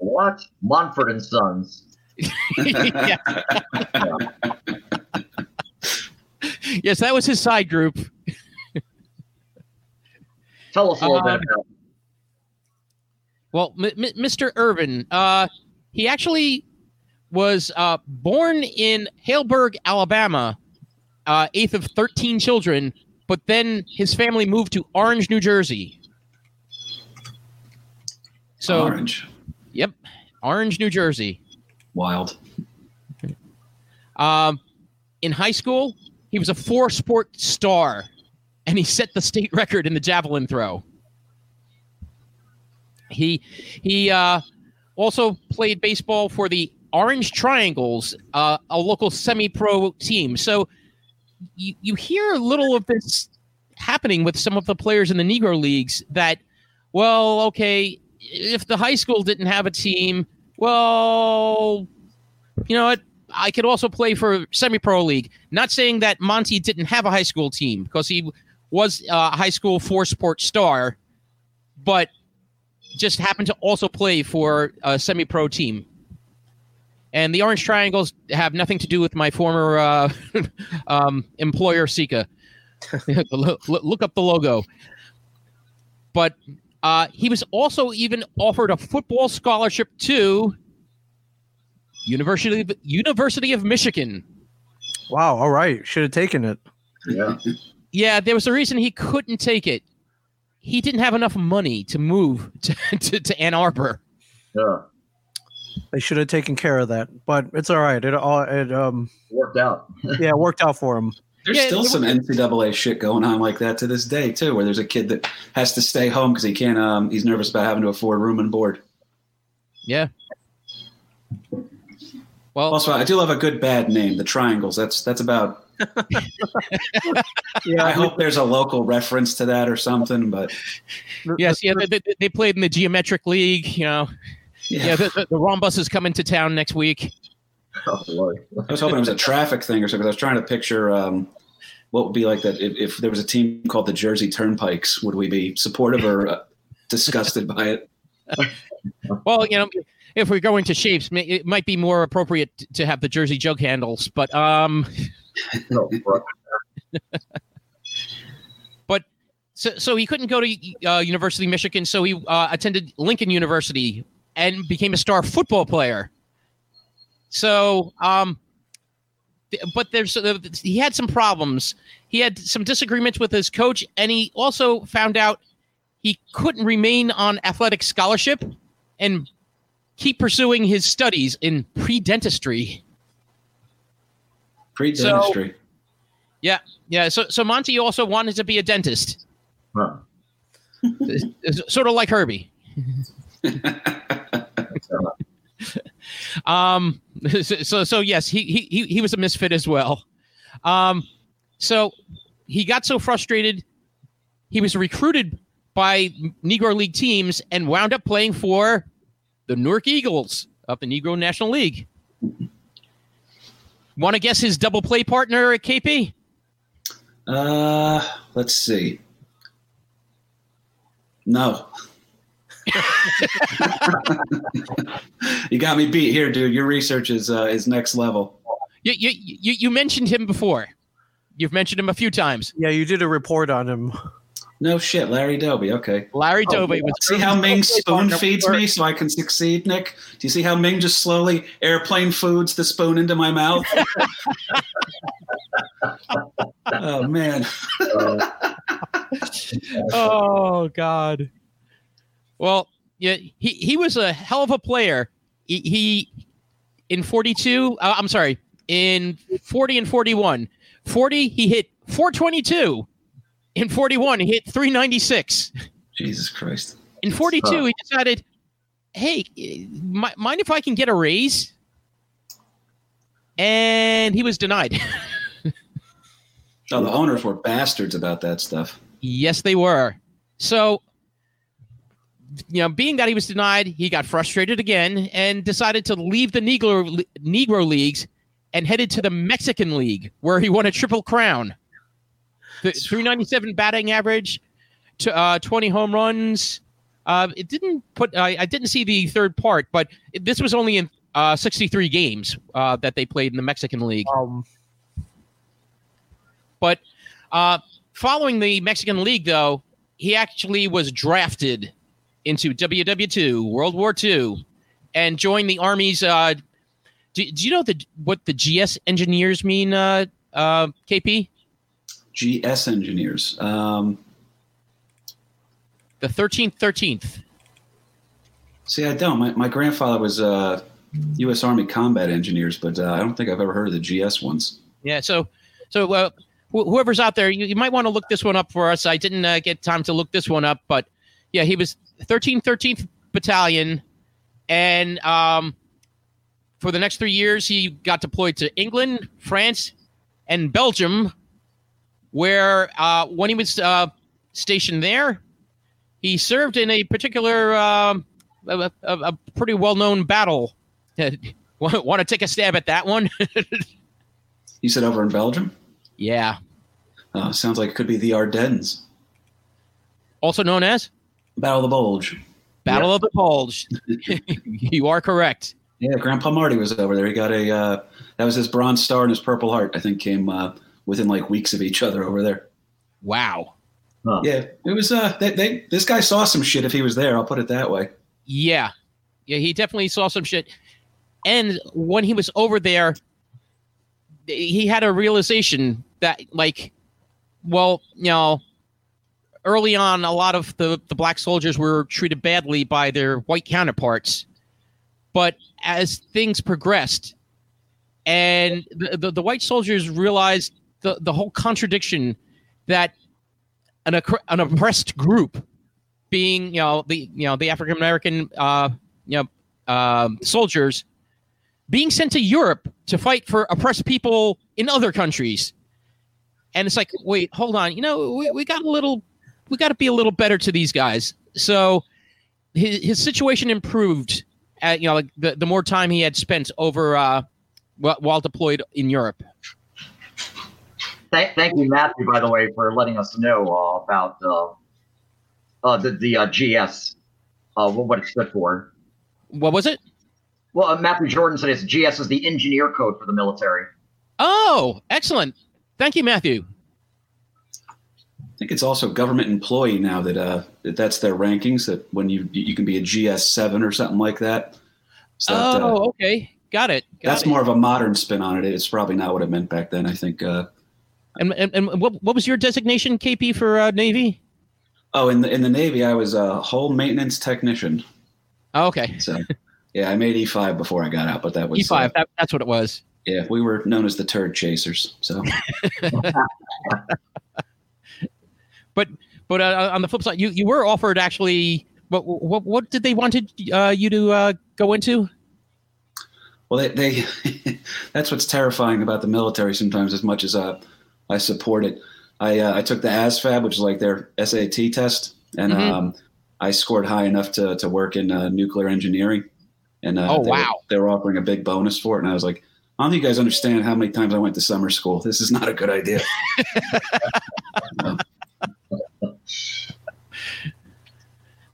What? Montford and Sons. Yeah. yes, that was his side group. Tell us a little Um, bit about. Well, M- M- Mr. Irvin, uh, he actually was uh, born in Haleburg, Alabama, uh, eighth of 13 children, but then his family moved to Orange, New Jersey. So, Orange. Yep, Orange, New Jersey. Wild. Um, in high school, he was a four sport star, and he set the state record in the javelin throw. He he uh, also played baseball for the Orange Triangles, uh, a local semi-pro team. So you you hear a little of this happening with some of the players in the Negro leagues. That well, okay, if the high school didn't have a team, well, you know what? I could also play for semi-pro league. Not saying that Monte didn't have a high school team because he was a high school four sport star, but just happened to also play for a semi-pro team. And the Orange Triangles have nothing to do with my former uh, um, employer, Sika. look up the logo. But uh, he was also even offered a football scholarship to University of, University of Michigan. Wow. All right. Should have taken it. Yeah. Yeah, there was a reason he couldn't take it. He didn't have enough money to move to, to, to Ann Arbor. Yeah. They should have taken care of that, but it's all right. It all it um Worked out. yeah it worked out for him. There's Yeah, still some NCAA shit going on like that to this day too, where there's a kid that has to stay home because he can't. Um, he's nervous about having to afford room and board. Yeah. Well, Also, I do love a good bad name. The Triangles. That's that's about. Yeah. I hope there's a local reference to that or something. But yes, yeah, they, they, they played in the Geometric League. You know, yeah, yeah, the, the, the Rhombus is coming to town next week. Oh, Lord. I was hoping it was a traffic thing or something. I was trying to picture um, what would be like that if, if there was a team called the Jersey Turnpikes. Would we be supportive or uh, disgusted by it? Well, you know, if we're going to shapes, it might be more appropriate to have the Jersey jug handles. But um, No, but so so he couldn't go to uh, University of Michigan, so he uh, attended Lincoln University and became a star football player. So um, but there's uh, he had some problems. He had some disagreements with his coach, and he also found out he couldn't remain on athletic scholarship and keep pursuing his studies in pre-dentistry. Pre dentistry. Yeah, yeah, so so Monte also wanted to be a dentist, Huh. sort of like Herbie. Um, so so yes, he he he was a misfit as well. Um, so he got so frustrated, he was recruited by Negro League teams and wound up playing for the Newark Eagles of the Negro National League. Want to guess his double play partner at KP? uh, let's see. No. you got me beat here, dude. Your research is uh, is next level. You, you you you mentioned him before. You've mentioned him a few times. Yeah, you did a report on him. No shit, Larry Doby. Okay. Larry Oh, Doby was See how Ming spoon feeds me so I can succeed, Nick? Do you see how Ming just slowly airplane foods the spoon into my mouth? oh man. Oh God. Well, yeah, he he was a hell of a player. He, he in 42, uh, I'm sorry, in 40 and 41. 40 he hit 422. In 41 he hit 396. Jesus Christ. In 42 he decided, "Hey, mi- mind if I can get a raise?" And he was denied. Oh, the owners were bastards about that stuff. Yes, they were. So, you know, being that he was denied, he got frustrated again and decided to leave the Negro Negro leagues and headed to the Mexican League, where he won a triple crown. The 397 batting average, to uh, 20 home runs. Uh, it didn't put. I I didn't see the third part, but it, this was only in uh, 63 games uh, that they played in the Mexican League. Um, But uh, following the Mexican League, though, he actually was drafted into WW2, World War II, and join the Army's. Uh, do, do you know the what the GS engineers mean, uh, uh, KP? GS engineers. Um, The 13th, 13th. see, I don't. My, my grandfather was uh, U.S. Army combat engineers, but uh, I don't think I've ever heard of the GS ones. Yeah. So, so uh, wh- whoever's out there, you, you might want to look this one up for us. I didn't uh, get time to look this one up, but yeah, he was 13th, 13th Battalion, and um, for the next three years, he got deployed to England, France, and Belgium, where uh, when he was uh, stationed there, he served in a particular, um, a, a, a pretty well-known battle. Want to take a stab at that one? You said over in Belgium? yeah. Uh, sounds like it could be the Ardennes. also known as Battle of the Bulge. Battle of the Bulge. you are correct. Yeah, Grandpa Marty was over there. He got a uh, that was his Bronze Star and his Purple Heart. I think came uh, within like weeks of each other over there. Wow. Huh. Yeah, it was. Uh, they, they this guy saw some shit if he was there. I'll put it that way. Yeah. Yeah, he definitely saw some shit. And when he was over there, he had a realization that, like, well, you know, early on, a lot of the, the black soldiers were treated badly by their white counterparts. But as things progressed, and the, the, the white soldiers realized the, the whole contradiction that an, an oppressed group being you know the you know the African American uh, you know um soldiers being sent to Europe to fight for oppressed people in other countries, and it's like wait hold on you know we, we got a little we got to be a little better to these guys. So his, his situation improved at you know like the, the more time he had spent over uh while, while deployed in Europe. Thank, thank you, Matthew, by the way, for letting us know uh, about uh, uh, the, the uh, GS, uh, what it stood for. what was it? Well, uh, Matthew Jordan said it's GS is the engineer code for the military. oh excellent. Thank you Matthew think it's also government employee now that uh that that's their rankings. That when you you can be a GS seven or something like that. So that, uh, oh okay got it got that's it. more of a modern spin on it. It's probably not what it meant back then. I think. Uh, And, and, and what, what was your designation, KP, for uh, Navy? oh, in the in the Navy, I was a hull maintenance technician. Oh, okay. So yeah, I made E five before I got out, but that was E5, uh, that, that's what it was. yeah, we were known as the turd chasers. So But but uh, on the flip side, you, you were offered actually, what, what, what did they wanted uh, you to uh, go into? Well, they, they that's what's terrifying about the military sometimes. As much as uh, I support it, I uh, I took the ASVAB, which is like their SAT test, and Mhm. um, I scored high enough to to work in uh, nuclear engineering. And uh, Oh, they, wow. they were offering a big bonus for it, and I was like, I don't think you guys understand how many times I went to summer school. This is not a good idea.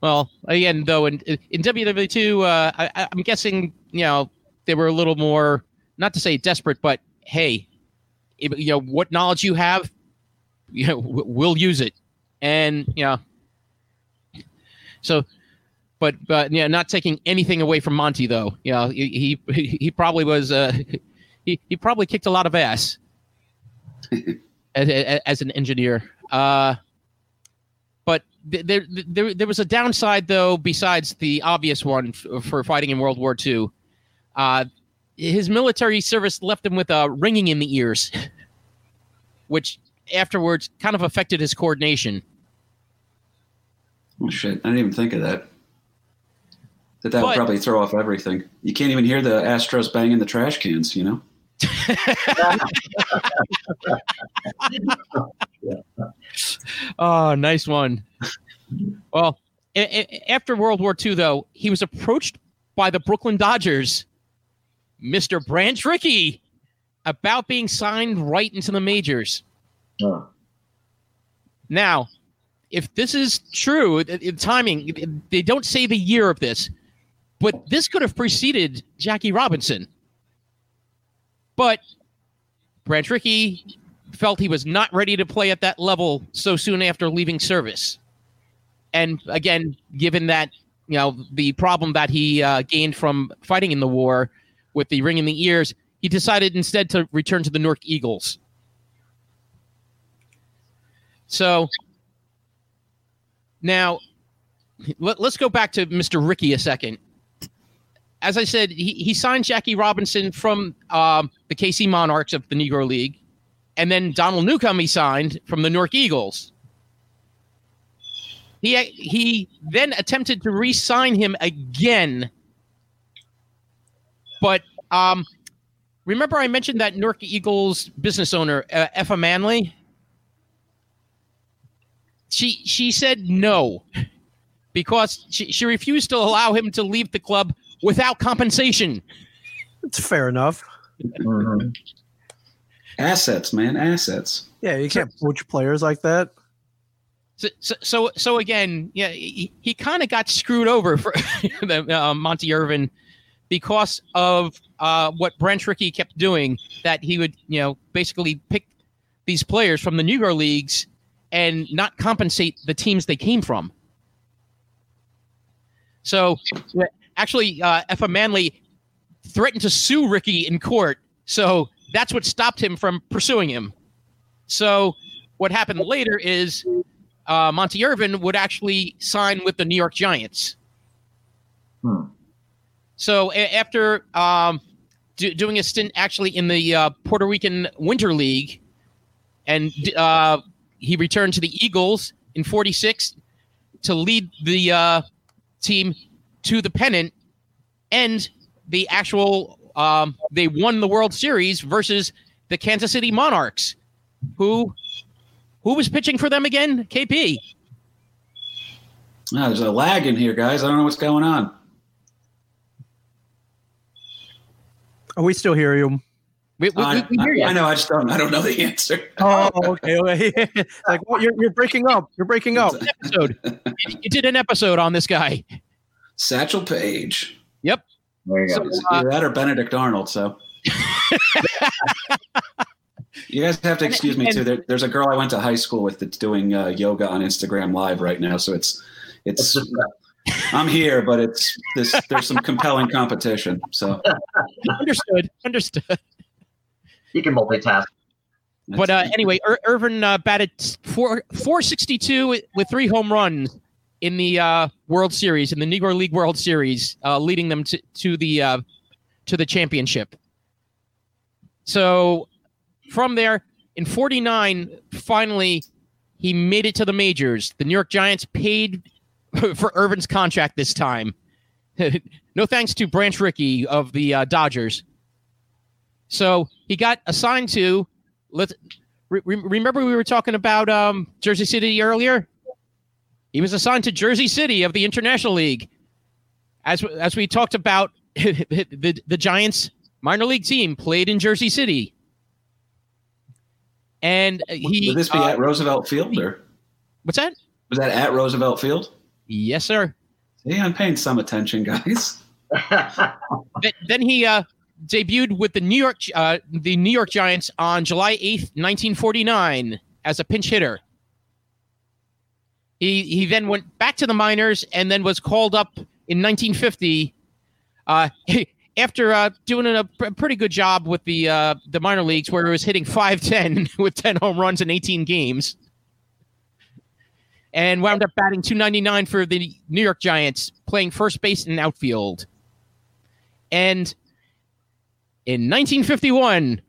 Well, again, though, in, in WW2, uh, I, I'm guessing, you know, they were a little more, not to say desperate, but hey, if, you know, what knowledge you have, you know, w- we'll use it. And, you know, so, but, but, yeah, not taking anything away from Monte, though. You know, he, he, he probably was, uh, he, he probably kicked a lot of ass as, as an engineer. Uh, there, there, there was a downside though, besides the obvious one f- for fighting in World War II. Uh, his military service left him with a ringing in the ears, which afterwards kind of affected his coordination. Oh, shit, I didn't even think of that. That that would probably throw off everything. You can't even hear the Astros banging the trash cans. You know. Oh, nice one. well, after World War II, though, he was approached by the Brooklyn Dodgers, Mr. Branch Rickey, about being signed right into the majors. Now, if this is true, the, the timing, they don't say the year of this, But this could have preceded Jackie Robinson. But Branch Rickey felt he was not ready to play at that level so soon after leaving service. And again, given that you know the problem that he uh, gained from fighting in the war with the ring in the ears, he decided instead to return to the Newark Eagles. So now let, us go back to Mr. Rickey a second. As I said, he, he signed Jackie Robinson from um, the KC Monarchs of the Negro League, and then Donald Newcombe he signed from the Newark Eagles. He he then attempted to re-sign him again, but um, remember I mentioned that Newark Eagles business owner uh, Effa Manley. She she said no because she, she refused to allow him to leave the club without compensation. It's fair enough. Assets, man, assets. Yeah, you can't poach players like that. So, so, so, so again, yeah, he, he kind of got screwed over for the, uh, Monte Irvin because of uh, what Branch Rickey kept doing. That he would, you know, basically pick these players from the Negro leagues and not compensate the teams they came from. So, actually, uh, Effa Manley threatened to sue Rickey in court. So that's what stopped him from pursuing him. So what happened later is uh, Monte Irvin would actually sign with the New York Giants. Hmm. So a- after um, do- doing a stint actually in the uh, Puerto Rican Winter League, and uh, he returned to the Eagles in '46 to lead the uh, team to the pennant and the actual. Um, they won the World Series versus the Kansas City Monarchs, who who was pitching for them again? KP. Ah, there's a lag in here, guys. I don't know what's going on. Oh, we still hear you. We, we, I, we, we hear you. I, I know. I just don't. I don't know the answer. Oh, okay. okay. like, well, you're, you're breaking up. You're breaking up. episode. You did an episode on this guy. Satchel Paige. There you go. So, It's uh, Either that or Benedict Arnold. So. You guys have to excuse me too. There, there's a girl I went to high school with that's doing uh, yoga on Instagram Live right now, so it's It's it's. just, I'm here, but it's this. There's some compelling competition. So, understood. Understood. you can multitask. But uh, anyway, Ir- Irvin uh, batted four, 462 with, with three home runs in the uh, World Series, in the Negro League World Series, uh, leading them to, to the uh, to the championship. So from there, in 49, finally, he made it to the majors. The New York Giants paid for Irvin's contract this time. no thanks to Branch Rickey of the uh, Dodgers. So he got assigned to. Let's re- re- remember we were talking about um, Jersey City earlier. He was assigned to Jersey City of the International League. As as we talked about, the the Giants minor league team played in Jersey City, and he Would this be uh, at Roosevelt Field or what's that? was that at Roosevelt Field? Yes, sir. Yeah, I'm paying some attention, guys. Then, then he uh, debuted with the New York uh, the New York Giants on July eighth, nineteen forty nine, as a pinch hitter. He he then went back to the minors and then was called up in 1950 uh, after uh, doing a pr- pretty good job with the uh, the minor leagues where he was hitting 510 with 10 home runs in 18 games and wound up batting 299 for the New York Giants playing first base and outfield. And in 1951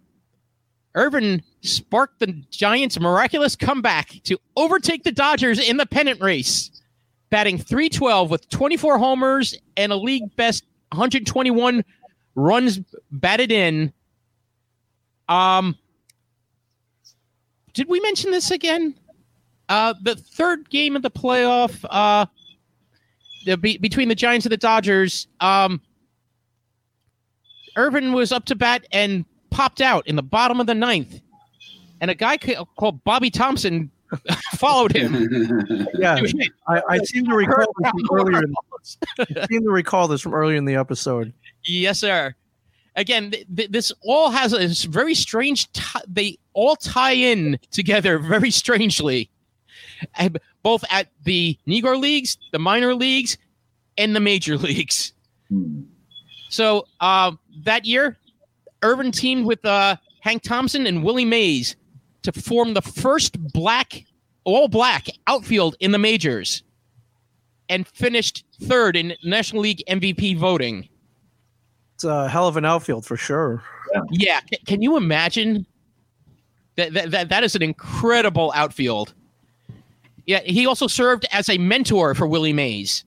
Irvin sparked the Giants' miraculous comeback to overtake the Dodgers in the pennant race, batting 312 with 24 homers and a league best 121 runs batted in. Um, did we mention this again? Uh, the third game of the playoff, uh, the, be, between the Giants and the Dodgers, um, Irvin was up to bat and popped out in the bottom of the ninth, and a guy called Bobby Thomson followed him. Yeah, I, I seem to recall this from earlier. in- I seem to recall this from earlier in the episode. Yes, sir. Again, th- th- this all has a very strange. T- they all tie in together very strangely, Uh, both at the Negro leagues, the minor leagues, and the major leagues. Hmm. So uh, that year, Irvin teamed with uh, Hank Thompson and Willie Mays to form the first black, all black outfield in the majors, and finished third in National League MVP voting. It's a hell of an outfield for sure. Yeah, c- can you imagine? That, that that that is an incredible outfield. Yeah, he also served as a mentor for Willie Mays,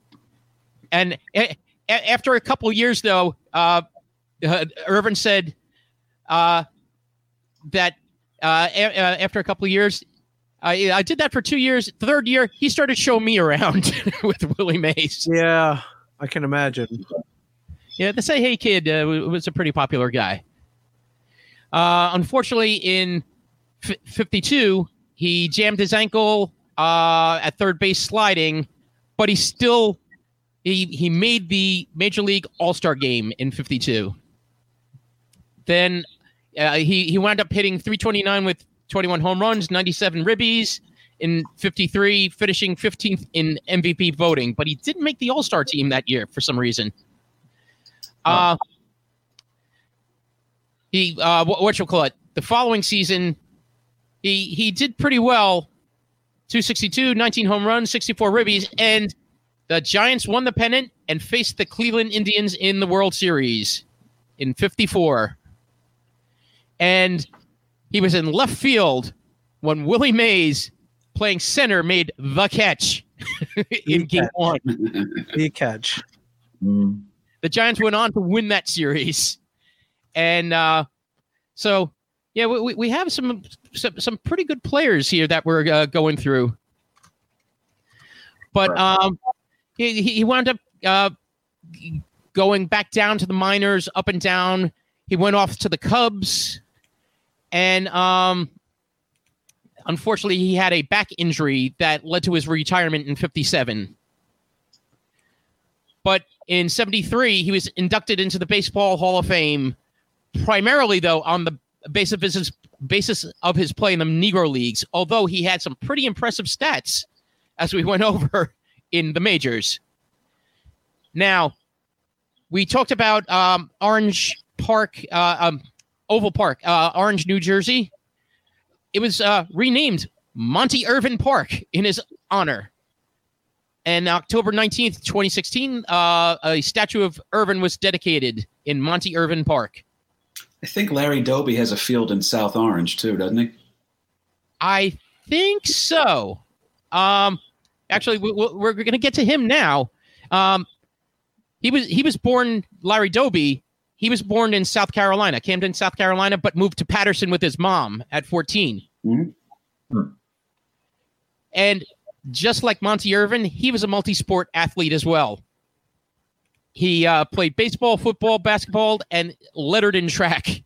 and a- a- after a couple of years, though, uh, uh, Irvin said uh, that uh, a- uh, after a couple of years, I, I did that for two years. The third year, he started showing me around with Willie Mays. Yeah, I can imagine. Yeah, the say hey kid uh, was a pretty popular guy. Uh, unfortunately, in f- 52, he jammed his ankle uh, at third base sliding, but he still he he made the major league All Star game in 52. Then uh, he he wound up hitting 329 with 21 home runs, 97 ribbies in 53, finishing 15th in MVP voting, but he didn't make the All Star team that year for some reason. Uh, he uh, what, what you call it? The following season, he he did pretty well. 262, 19 home runs, 64 ribbies, and the Giants won the pennant and faced the Cleveland Indians in the World Series in 54. And he was in left field when Willie Mays, playing center, made the catch in game catch. one. The catch. Hmm. the Giants went on to win that series, and uh, so yeah, we, we- we have some, some some pretty good players here that we're uh, going through. But um, he he he wound up uh, going back down to the minors, up and down. He went off to the Cubs, and um, unfortunately, he had a back injury that led to his retirement in '57. But in 73, he was inducted into the Baseball Hall of Fame, primarily, though, on the basis of his, basis of his play in the Negro Leagues, although he had some pretty impressive stats as we went over in the majors. Now, we talked about um, Orange Park, uh, um, Oval Park, uh, Orange, New Jersey. It was uh, renamed Monte Irvin Park in his honor. And October 19th, 2016, uh, a statue of Irvin was dedicated in Monte Irvin Park. I think Larry Doby has a field in South Orange too, doesn't he? I think so. Um, actually, we, we're going to get to him now. Um, he was he was born Larry Doby. He was born in South Carolina, Camden, South Carolina, but moved to Paterson with his mom at 14. Mhm. Hmm. And just like Monte Irvin, he was a multi-sport athlete as well. He uh, played baseball, football, basketball, and lettered in track.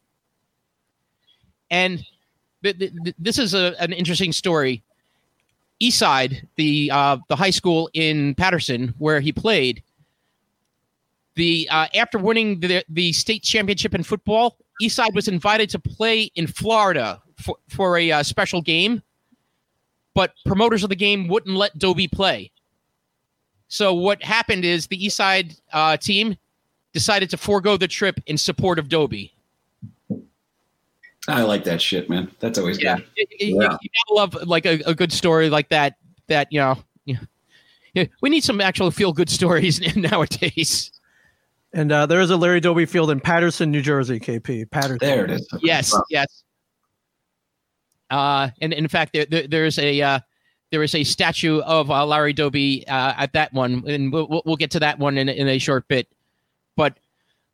And th- th- th- this is a, an interesting story. Eastside, the uh, the high school in Paterson where he played, the uh, after winning the the state championship in football, Eastside was invited to play in Florida for, for a uh, special game, but promoters of the game wouldn't let Doby play. So what happened is the Eastside uh, team decided to forego the trip in support of Doby. I like that shit, man. That's always Yeah, good. you, you- Yeah. you gotta love like a, a good story like that. That you know, yeah. Yeah, we need some actual feel good stories nowadays. And uh, there is a Larry Doby Field in Paterson, New Jersey. KP Paterson. There it is. Yes, yes. Uh, and in fact, there, there there's a uh, there is a statue of uh, Larry Doby uh, at that one, and we'll, we'll- we'll get to that one in, in a short bit. But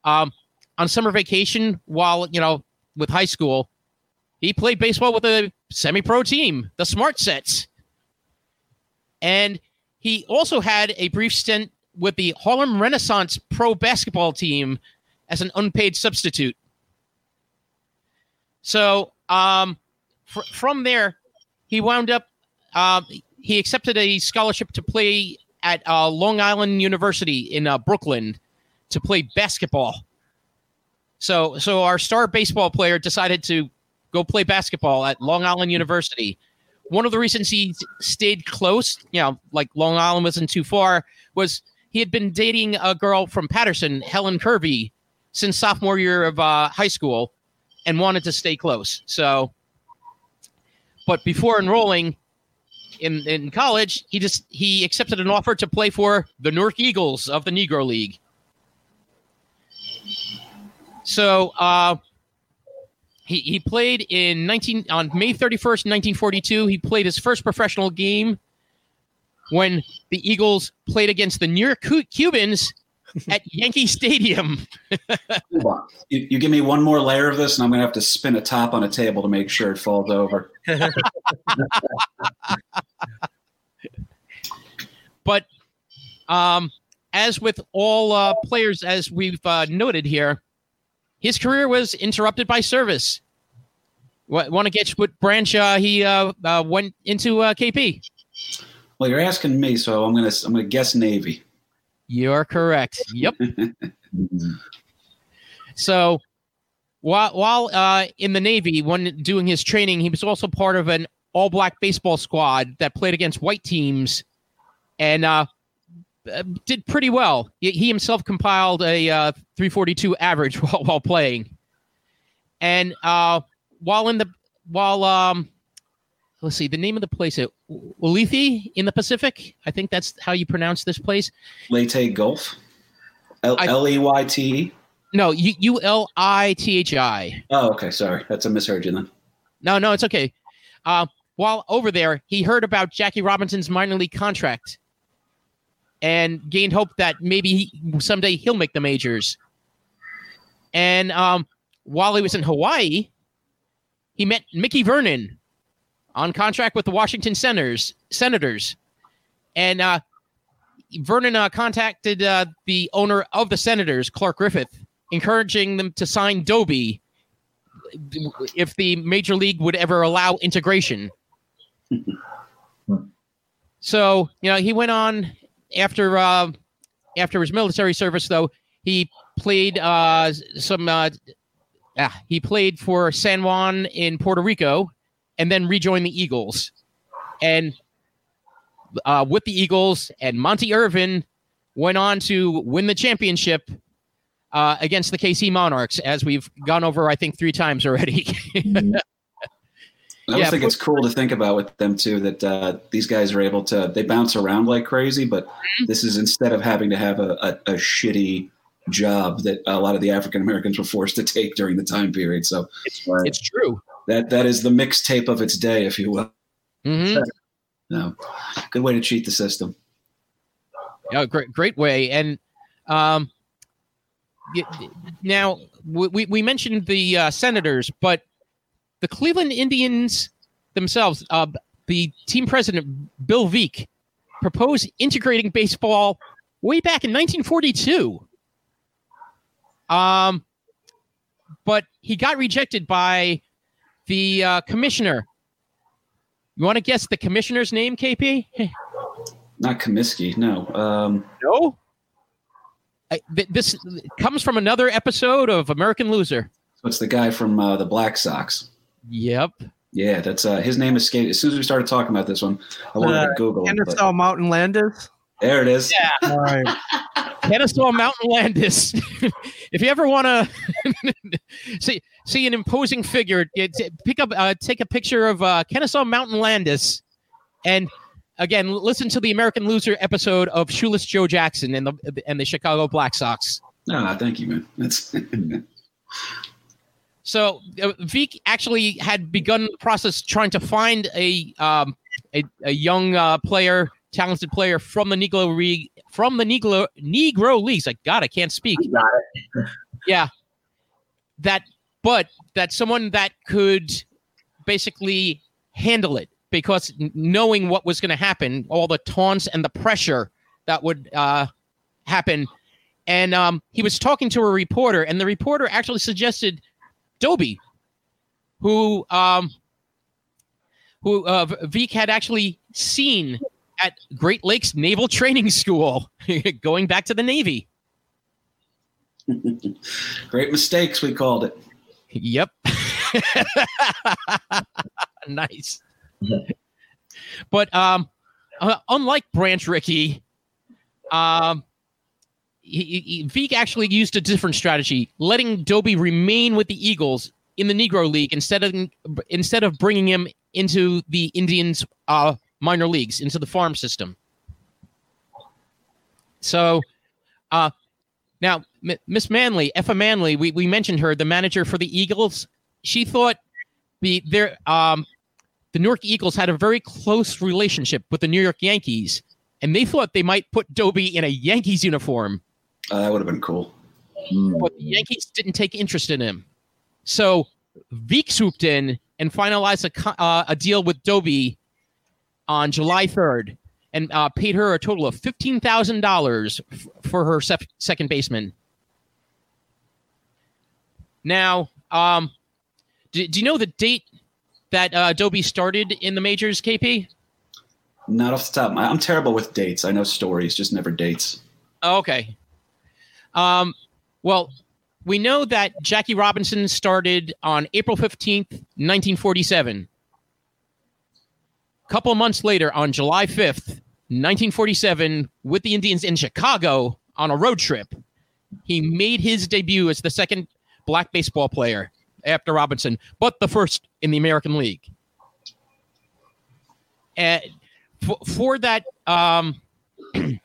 um, on summer vacation, while you know with high school, he played baseball with a semi-pro team, the Smart Sets, and he also had a brief stint with the Harlem Renaissance pro basketball team as an unpaid substitute. So um, fr- from there, he wound up. Um, he accepted a scholarship to play at uh, Long Island University in uh, Brooklyn to play basketball. So, so our star baseball player decided to go play basketball at Long Island University. One of the reasons he stayed close, you know, like Long Island wasn't too far, was he had been dating a girl from Paterson, Helen Kirby, since sophomore year of uh, high school, and wanted to stay close. So, but before enrolling in in college, he just he accepted an offer to play for the Newark Eagles of the Negro League. So, uh, he, he played in 19 on May 31st, 1942. He played his first professional game when the Eagles played against the New York Cubans at Yankee Stadium. you, you, give me one more layer of this, and I'm going to have to spin a top on a table to make sure it falls over. but um, as with all uh, players, as we've uh, noted here, his career was interrupted by service. Want to get what branch uh, he uh, uh, went into uh, KP? Well, you're asking me, so I'm gonna I'm gonna guess Navy. You're correct. Yep. so while while uh, in the Navy, when doing his training, he was also part of an all black baseball squad that played against white teams and uh, did pretty well. He himself compiled a uh, 342 average while, while playing. And uh, while in the while um, let's see the name of the place at Ulithi in the Pacific. I think that's how you pronounce this place. Leyte Gulf. L E Y T E. No, U L I T H I. Oh, okay. Sorry, that's a misheard you then. No, no, it's okay. Uh, while over there, he heard about Jackie Robinson's minor league contract and gained hope that maybe he, someday he'll make the majors. And um, while he was in Hawaii, he met Mickey Vernon, on contract with the Washington Senators. Senators, and uh, Vernon uh, contacted uh, the owner of the Senators, Clark Griffith, encouraging them to sign Doby if the major league would ever allow integration. so you know he went on after uh, after his military service, though he played uh, some. Uh, ah, he played for San Juan in Puerto Rico and then rejoin the Eagles. And uh, with the Eagles and Monte Irvin went on to win the championship uh, against the KC Monarchs, as we've gone over, I think, three times already. I yeah, think but, it's cool to think about with them too that uh, these guys are able to they bounce around like crazy, but mm-hmm. this is instead of having to have a, a, a shitty job that a lot of the African Americans were forced to take during the time period. So it's, it's true that that is the mixtape of its day, if you will. Mm-hmm. No, good way to cheat the system. Yeah, great, great way. And um, now we we mentioned the uh, Senators, but the Cleveland Indians themselves, uh, the team president Bill Veeck proposed integrating baseball way back in 1942. Um, but he got rejected by the uh, commissioner. You want to guess the commissioner's name, KP? Not Comiskey, no. Um, no. I, th- this comes from another episode of American Loser. So it's the guy from uh, the Black Sox. Yep. Yeah, that's uh, his name escaped. As soon as we started talking about this one, I wanted uh, to Google. Kennesaw Mountain Landis. There it is. Yeah. All right. Kennesaw Mountain Landis. if you ever want to see see an imposing figure, pick up uh, take a picture of uh, Kennesaw Mountain Landis, and again listen to the American Loser episode of Shoeless Joe Jackson and the and the Chicago Black Sox. Ah, thank you, man. That's. so uh, Veeck actually had begun the process trying to find a um, a, a young uh, player talented player from the Negro League from the Negro Negro leagues. Like God, I can't speak. got it. yeah, that, but that someone that could basically handle it because knowing what was going to happen, all the taunts and the pressure that would uh, happen. And um, he was talking to a reporter, and the reporter actually suggested Doby, who um, who uh, Veeck had actually seen at Great Lakes Naval Training School, going back to the Navy. Great mistakes, we called it. Yep. nice. but um, uh, unlike Branch Rickey, um, he, he, Veeck actually used a different strategy, letting Doby remain with the Eagles in the Negro League instead of instead of bringing him into the Indians' uh, minor leagues, into the farm system. So, uh, now Miss Manley, Effa Manley, we, we mentioned her, the manager for the Eagles. She thought the their um, the New York Eagles had a very close relationship with the New York Yankees, and they thought they might put Doby in a Yankees uniform. Uh, that would have been cool. But the Yankees didn't take interest in him. So Veeck swooped in and finalized a, uh, a deal with Doby on July 3rd and uh, paid her a total of $15,000 f- for her sef- second baseman. Now, um, do, do, you know the date that uh, Doby started in the majors, KP? Not off the top. I'm terrible with dates. I know stories, just never dates. Oh, okay. Um, well, we know that Jackie Robinson started on April 15th, 1947. Couple months later, on July 5th, 1947, with the Indians in Chicago on a road trip, he made his debut as the second black baseball player after Robinson, but the first in the American League. And for, for that um,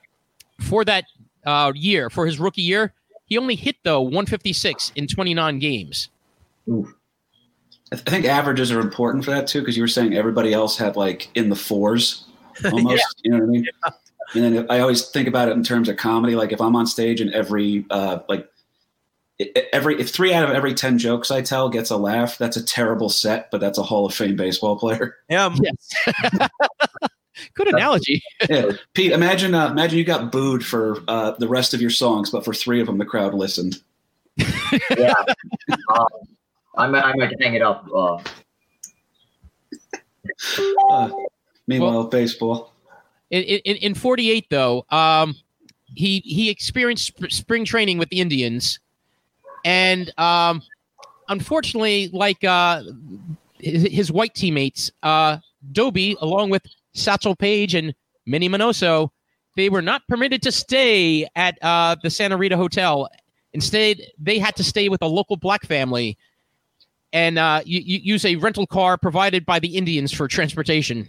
for that uh, year, for his rookie year, he only hit though 156 in 29 games. Ooh. I think averages are important for that too, because you were saying everybody else had like in the fours almost. yeah. You know what I mean? Yeah. And then I always think about it in terms of comedy. Like if I'm on stage and every uh, like every if three out of every ten jokes I tell gets a laugh, that's a terrible set, but that's a Hall of Fame baseball player. Yeah. Yes. Good analogy. yeah. Pete, imagine uh, imagine you got booed for uh, the rest of your songs, but for three of them the crowd listened. yeah. Um, I might, I might hang it up. Uh. uh meanwhile, well, baseball. In, in, in 48, though, um, he he experienced sp- spring training with the Indians, and um, unfortunately, like uh, his, his, white teammates, uh, Doby, along with Satchel Paige and Minnie Minoso, they were not permitted to stay at uh, the Santa Rita Hotel. Instead, they had to stay with a local black family and uh, you, you use a rental car provided by the Indians for transportation.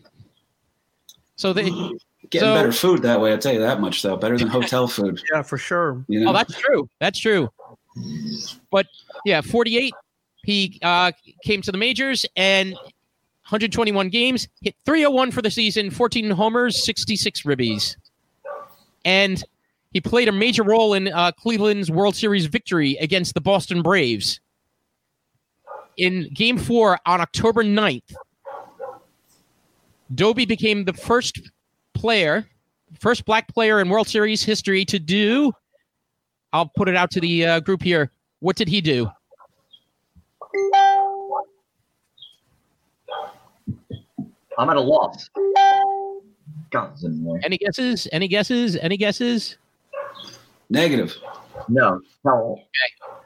So they getting so, better food that way. I'll tell you that much, though. Better than hotel food. yeah, for sure. You know? Oh, that's true. That's true. But yeah, 48. He uh, came to the majors and 121 games, hit 301 for the season, 14 homers, 66 ribbies, and he played a major role in uh, Cleveland's World Series victory against the Boston Braves in game four on October 9th, Doby became the first player, first black player in World Series history to do. I'll put it out to the uh, group here. What did he do? I'm at a loss. Any guesses? Any guesses? Any guesses? Negative. No. No. Okay.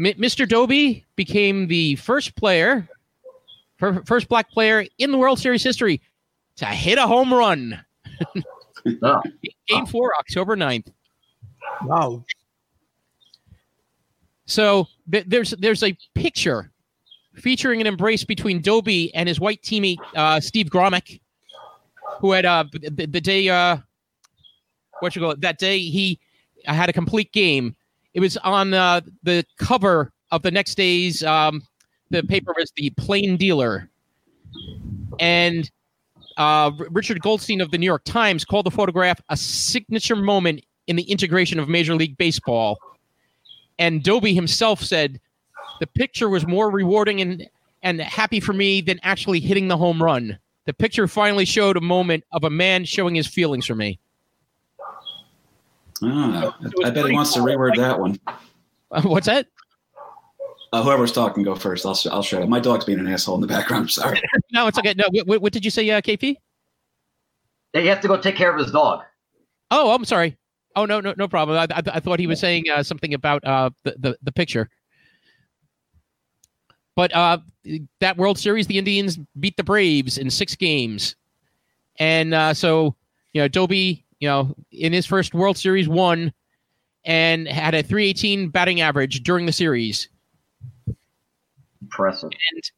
Mr. Doby became the first player, first black player in the World Series history to hit a home run. oh. Game four, October 9th. Wow. So th- there's there's a picture featuring an embrace between Doby and his white teammate uh, Steve Gromek, who had uh, the, the day uh, what you call it that day he had a complete game it was on uh, the cover of the next day's um, the paper was the Plain Dealer, and uh, Richard Goldstein of the New York Times called the photograph a signature moment in the integration of Major League Baseball. And Doby himself said the picture was more rewarding and and happy for me than actually hitting the home run. The picture finally showed a moment of a man showing his feelings for me. Ah, I bet he wants cool. to reword that one. what's that? Uh, whoever's talking, go first. I'll I'll shut up. My dog's being an asshole in the background. I'm sorry. no, it's okay. No, what, what did you say, uh, KP? He has to go take care of his dog. Oh, I'm sorry. Oh no, no, no problem. I, I, I thought he was saying uh, something about uh, the, the the picture. But uh, that World Series, the Indians beat the Braves in six games, and uh, so you know, Doby, you know, in his first World Series won, and had a 318 batting average during the series. Impressive. And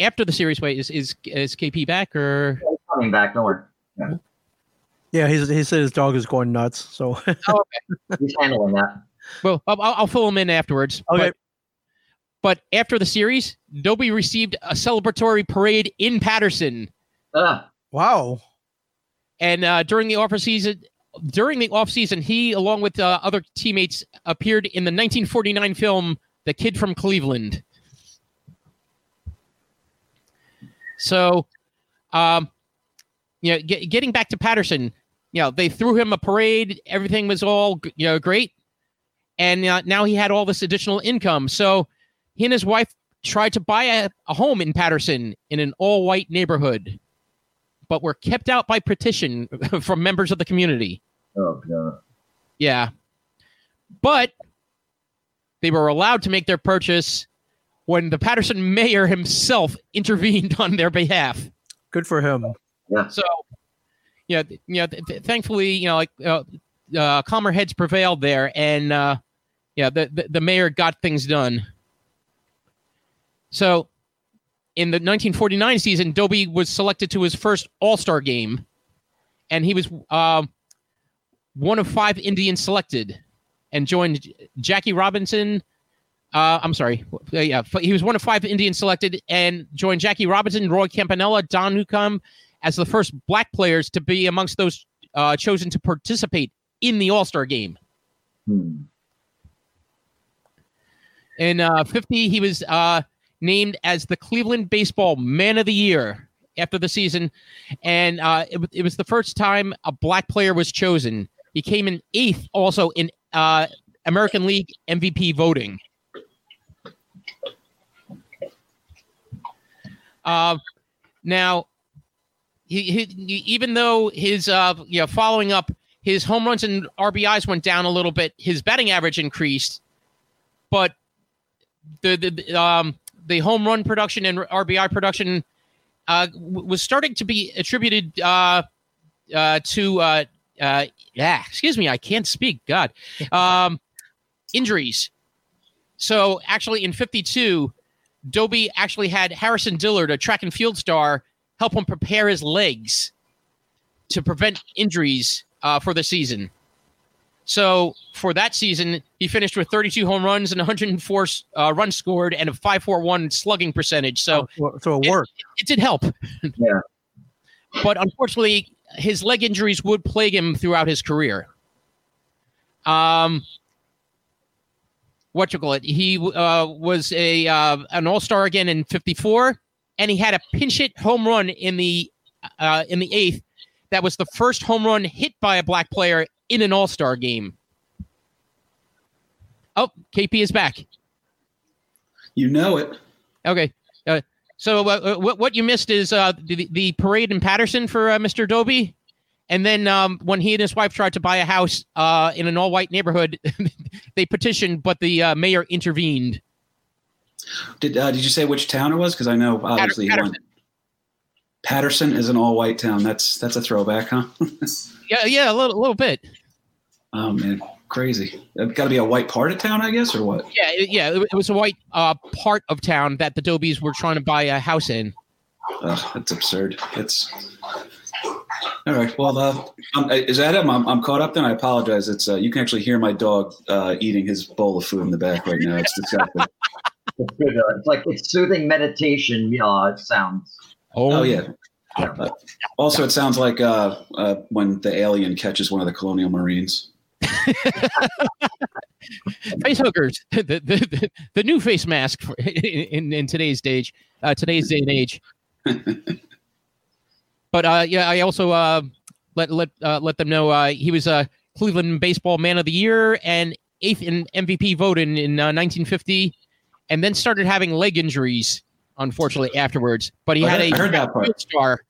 after the series, wait, is is, is KP back or? He's coming back. Don't worry. Yeah, he's, he said his dog is going nuts. So Oh, He's handling that. Well, I'll, I'll fill him in afterwards. Okay. But, but after the series, Doby received a celebratory parade in Paterson, Ah, wow, and uh, during the off season, during the off season, he, along with uh, other teammates, appeared in the 1949 film "The Kid from Cleveland." So, um, you know, get, getting back to Paterson, you know, they threw him a parade. Everything was all you know great, and uh, now he had all this additional income. So, he and his wife tried to buy a, a home in Paterson in an all-white neighborhood, but were kept out by petition from members of the community. oh god. Yeah. But they were allowed to make their purchase when the Paterson mayor himself intervened on their behalf. good for him. Yeah. So, yeah, th- you know, th- th- thankfully, you know, like uh, uh, calmer heads prevailed there, and uh, yeah, the, the the mayor got things done. So, in the 1949 season, Doby was selected to his first All Star game, and he was um, one of five Indians selected, and joined Jackie Robinson. Uh, I'm sorry, uh, yeah, he was one of five Indians selected, and joined Jackie Robinson, Roy Campanella, Don Newcombe as the first black players to be amongst those uh, chosen to participate in the All Star game. Hmm. In uh, 50, he was uh, named as the Cleveland Baseball Man of the Year after the season, and uh, it, it was the first time a black player was chosen. He came in eighth, also in uh, American League MVP voting. Uh, now, he, he even though his uh, you know following up his home runs and RBIs went down a little bit, his batting average increased, but the the the, um the home run production and RBI production uh, w- was starting to be attributed uh, uh, to uh, uh, yeah, excuse me, I can't speak. God, um, injuries. So actually, in '52, Doby actually had Harrison Dillard, a track and field star, help him prepare his legs to prevent injuries uh, for the season. So for that season, he finished with 32 home runs and 104 uh, runs scored and a 5.41 slugging percentage. So so, so it worked. it did help. Yeah. But unfortunately, his leg injuries would plague him throughout his career. Um, what you call it? He uh, was a uh, an All Star again in '54, and he had a pinch hit home run in the uh, in the eighth. That was the first home run hit by a black player in an All Star game. Oh, KP is back. You know it. Okay. Uh, so uh, uh, what what you missed is uh, the the parade in Paterson for uh, Mr. Doby, and then um, when he and his wife tried to buy a house uh, in an all white neighborhood, they petitioned, but the uh, mayor intervened. Did uh, Did you say which town it was? Because I know obviously Paterson. Paterson is an all white town. That's that's a throwback, huh? Yeah, yeah, a little, little bit. Oh man, crazy. It's Got to be a white part of town, I guess, or what? Yeah, yeah, it, it was a white uh, part of town that the Dobys were trying to buy a house in. Ugh, that's absurd. It's all right. Well, uh, um, is that him? I'm, I'm caught up. Then I apologize. It's uh, you can actually hear my dog uh, eating his bowl of food in the back right now. It's disgusting. It's good. Uh, it's like it's soothing meditation Yeah, it sounds. oh yeah. Uh, also, it sounds like uh, uh, when the alien catches one of the colonial marines. Face hookers, the, the, the, the new face mask for, in, in today's stage, uh, today's day and age. but uh, yeah, I also uh, let let uh, let them know uh, he was a Cleveland Baseball Man of the Year and eighth in MVP vote in, in uh, 1950, and then started having leg injuries, unfortunately afterwards. But he I had heard, a I heard that part. star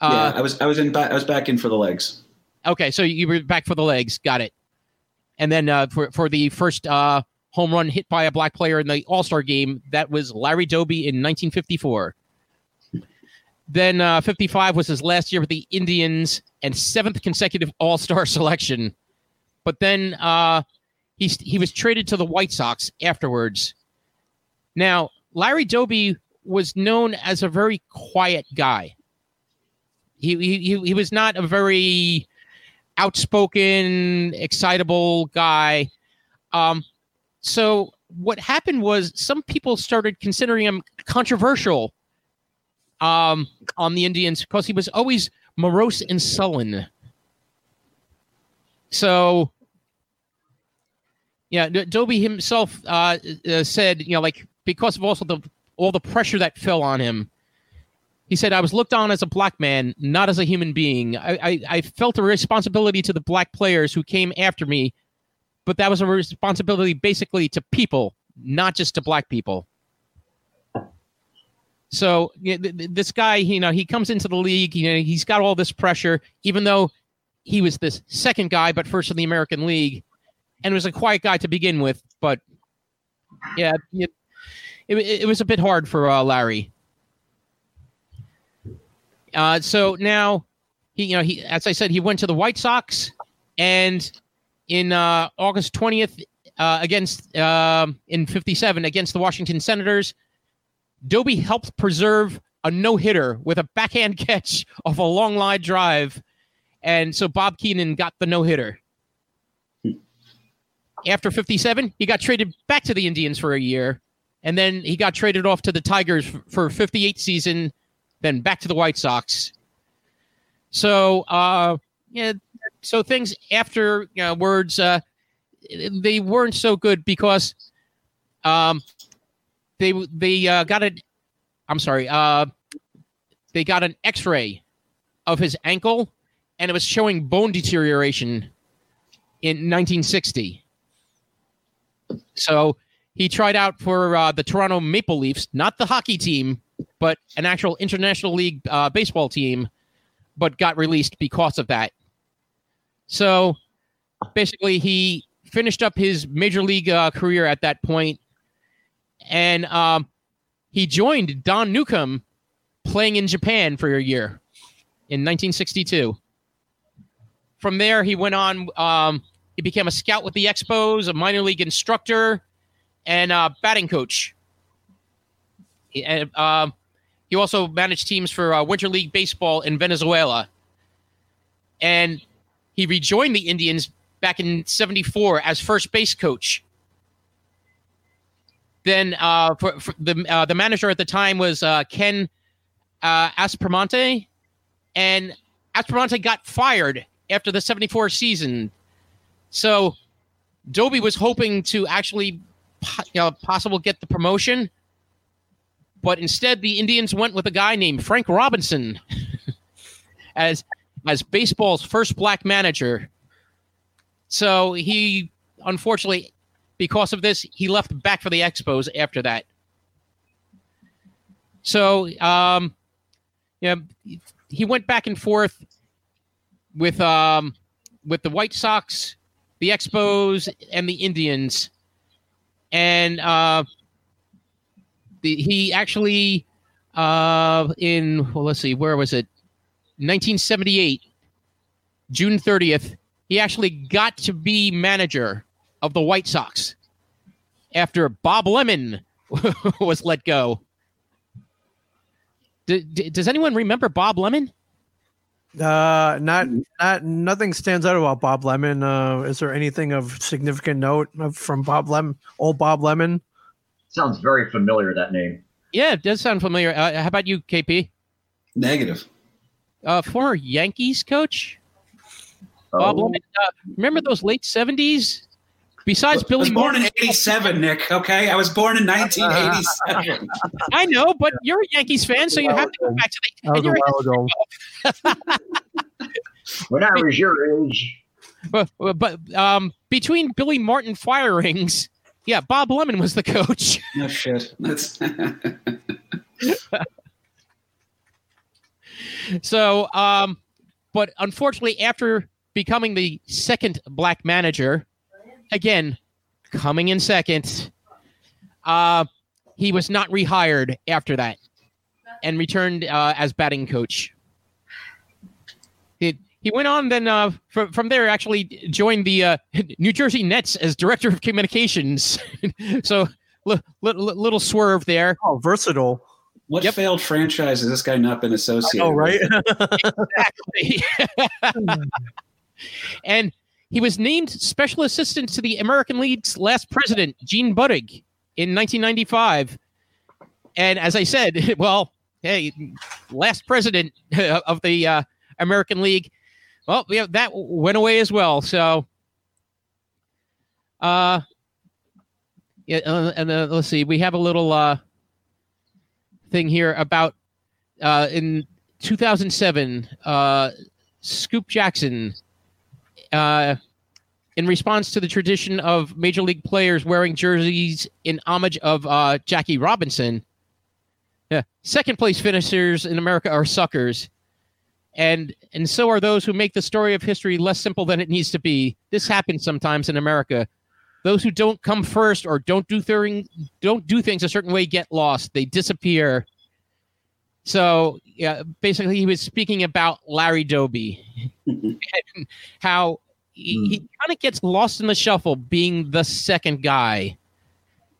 Uh, yeah, I was I was in back I was back in for the legs. Okay, so you were back for the legs. Got it. And then uh, for for the first uh, home run hit by a black player in the All Star game, that was Larry Doby in 1954. Then uh, 55 was his last year with the Indians and seventh consecutive All Star selection. But then uh, he he was traded to the White Sox afterwards. Now Larry Doby was known as a very quiet guy. He he he was not a very outspoken, excitable guy. Um, so what happened was some people started considering him controversial um, on the Indians because he was always morose and sullen. So, yeah, Doby himself uh, uh, said, you know, like because of also the all the pressure that fell on him. He said, I was looked on as a black man, not as a human being. I, I, I, felt a responsibility to the black players who came after me, but that was a responsibility basically to people, not just to black people. So you know, this guy, you know, he comes into the league, you know, he's got all this pressure, even though he was this second guy, but first in the American League, and was a quiet guy to begin with. But yeah, it, it, it was a bit hard for uh, Larry. Uh, so now he, you know, he, as I said, he went to the White Sox, and in uh, August twentieth uh, against um, in '57 against the Washington Senators, Doby helped preserve a no hitter with a backhand catch off a long line drive, and so Bob Keegan got the no hitter. After '57, he got traded back to the Indians for a year, and then he got traded off to the Tigers for 58 season then back to the White Sox. So, uh, yeah, so things after you know, words, uh, they weren't so good because um, they they uh, got it. I'm sorry. Uh, they got an X-ray of his ankle, and it was showing bone deterioration in 1960. So he tried out for uh, the Toronto Maple Leafs, not the hockey team, but an actual international league uh, baseball team, but got released because of that. So basically, he finished up his major league uh, career at that point, and um, he joined Don Newcombe playing in Japan for a year in 1962. From there, he went on. Um, he became a scout with the Expos, a minor league instructor, and a batting coach. And, um, he also managed teams for uh, Winter League Baseball in Venezuela. And he rejoined the Indians back in 74 as first base coach. Then uh, for, for the, uh, the manager at the time was uh, Ken uh, Aspromonte. And Aspromonte got fired after the 74 season. So Doby was hoping to actually you know, possible get the promotion but instead the Indians went with a guy named Frank Robinson as as baseball's first black manager. So he unfortunately because of this he left back for the Expos after that. So um yeah he went back and forth with um with the White Sox, the Expos and the Indians. And uh the, he actually uh, in well, let's see, where was it? 1978, June 30th. He actually got to be manager of the White Sox after Bob Lemon was let go. D- d- does anyone remember Bob Lemon? Uh, not not nothing stands out about Bob Lemon. Uh, is there anything of significant note from Bob Lemon? Old Bob Lemon? Sounds very familiar, that name. Yeah, it does sound familiar. Uh, how about you, KP? Negative. Uh, former Yankees coach? Oh. Bob Lemon. Uh, remember those late 70s? Besides Billy I was born Martin, in 87, Nick, okay? I was born in 1987. I know, but you're a Yankees fan, so you have to go back to the. That was a while ago. When I was your age, but, but um, between Billy Martin firings, yeah, Bob Lemon was the coach. no shit. That's so, um, but unfortunately, after becoming the second black manager, again, coming in second, uh, he was not rehired after that and returned uh, as batting coach. He, he went on then uh, from, from there actually joined the uh, New Jersey Nets as director of communications. so li- li- little swerve there. Oh, versatile. What Yep. failed franchise has this guy not been associated? Oh, right. Exactly. and he was named special assistant to the American League's last president, Gene Budig, in 1995. And as I said, well, hey, last president of the uh, American League, well, yeah, that went away as well. So, uh, yeah, uh, and uh, let's see, we have a little uh, thing here about uh, in 2007, uh, Scoop Jackson, uh, in response to the tradition of major league players wearing jerseys in homage of uh, Jackie Robinson, yeah, second place finishers in America are suckers. And and so are those who make the story of history less simple than it needs to be. This happens sometimes in America. Those who don't come first or don't do thing, don't do things a certain way get lost. They disappear. So yeah, basically, he was speaking about Larry Doby, and how he, he kind of gets lost in the shuffle, being the second guy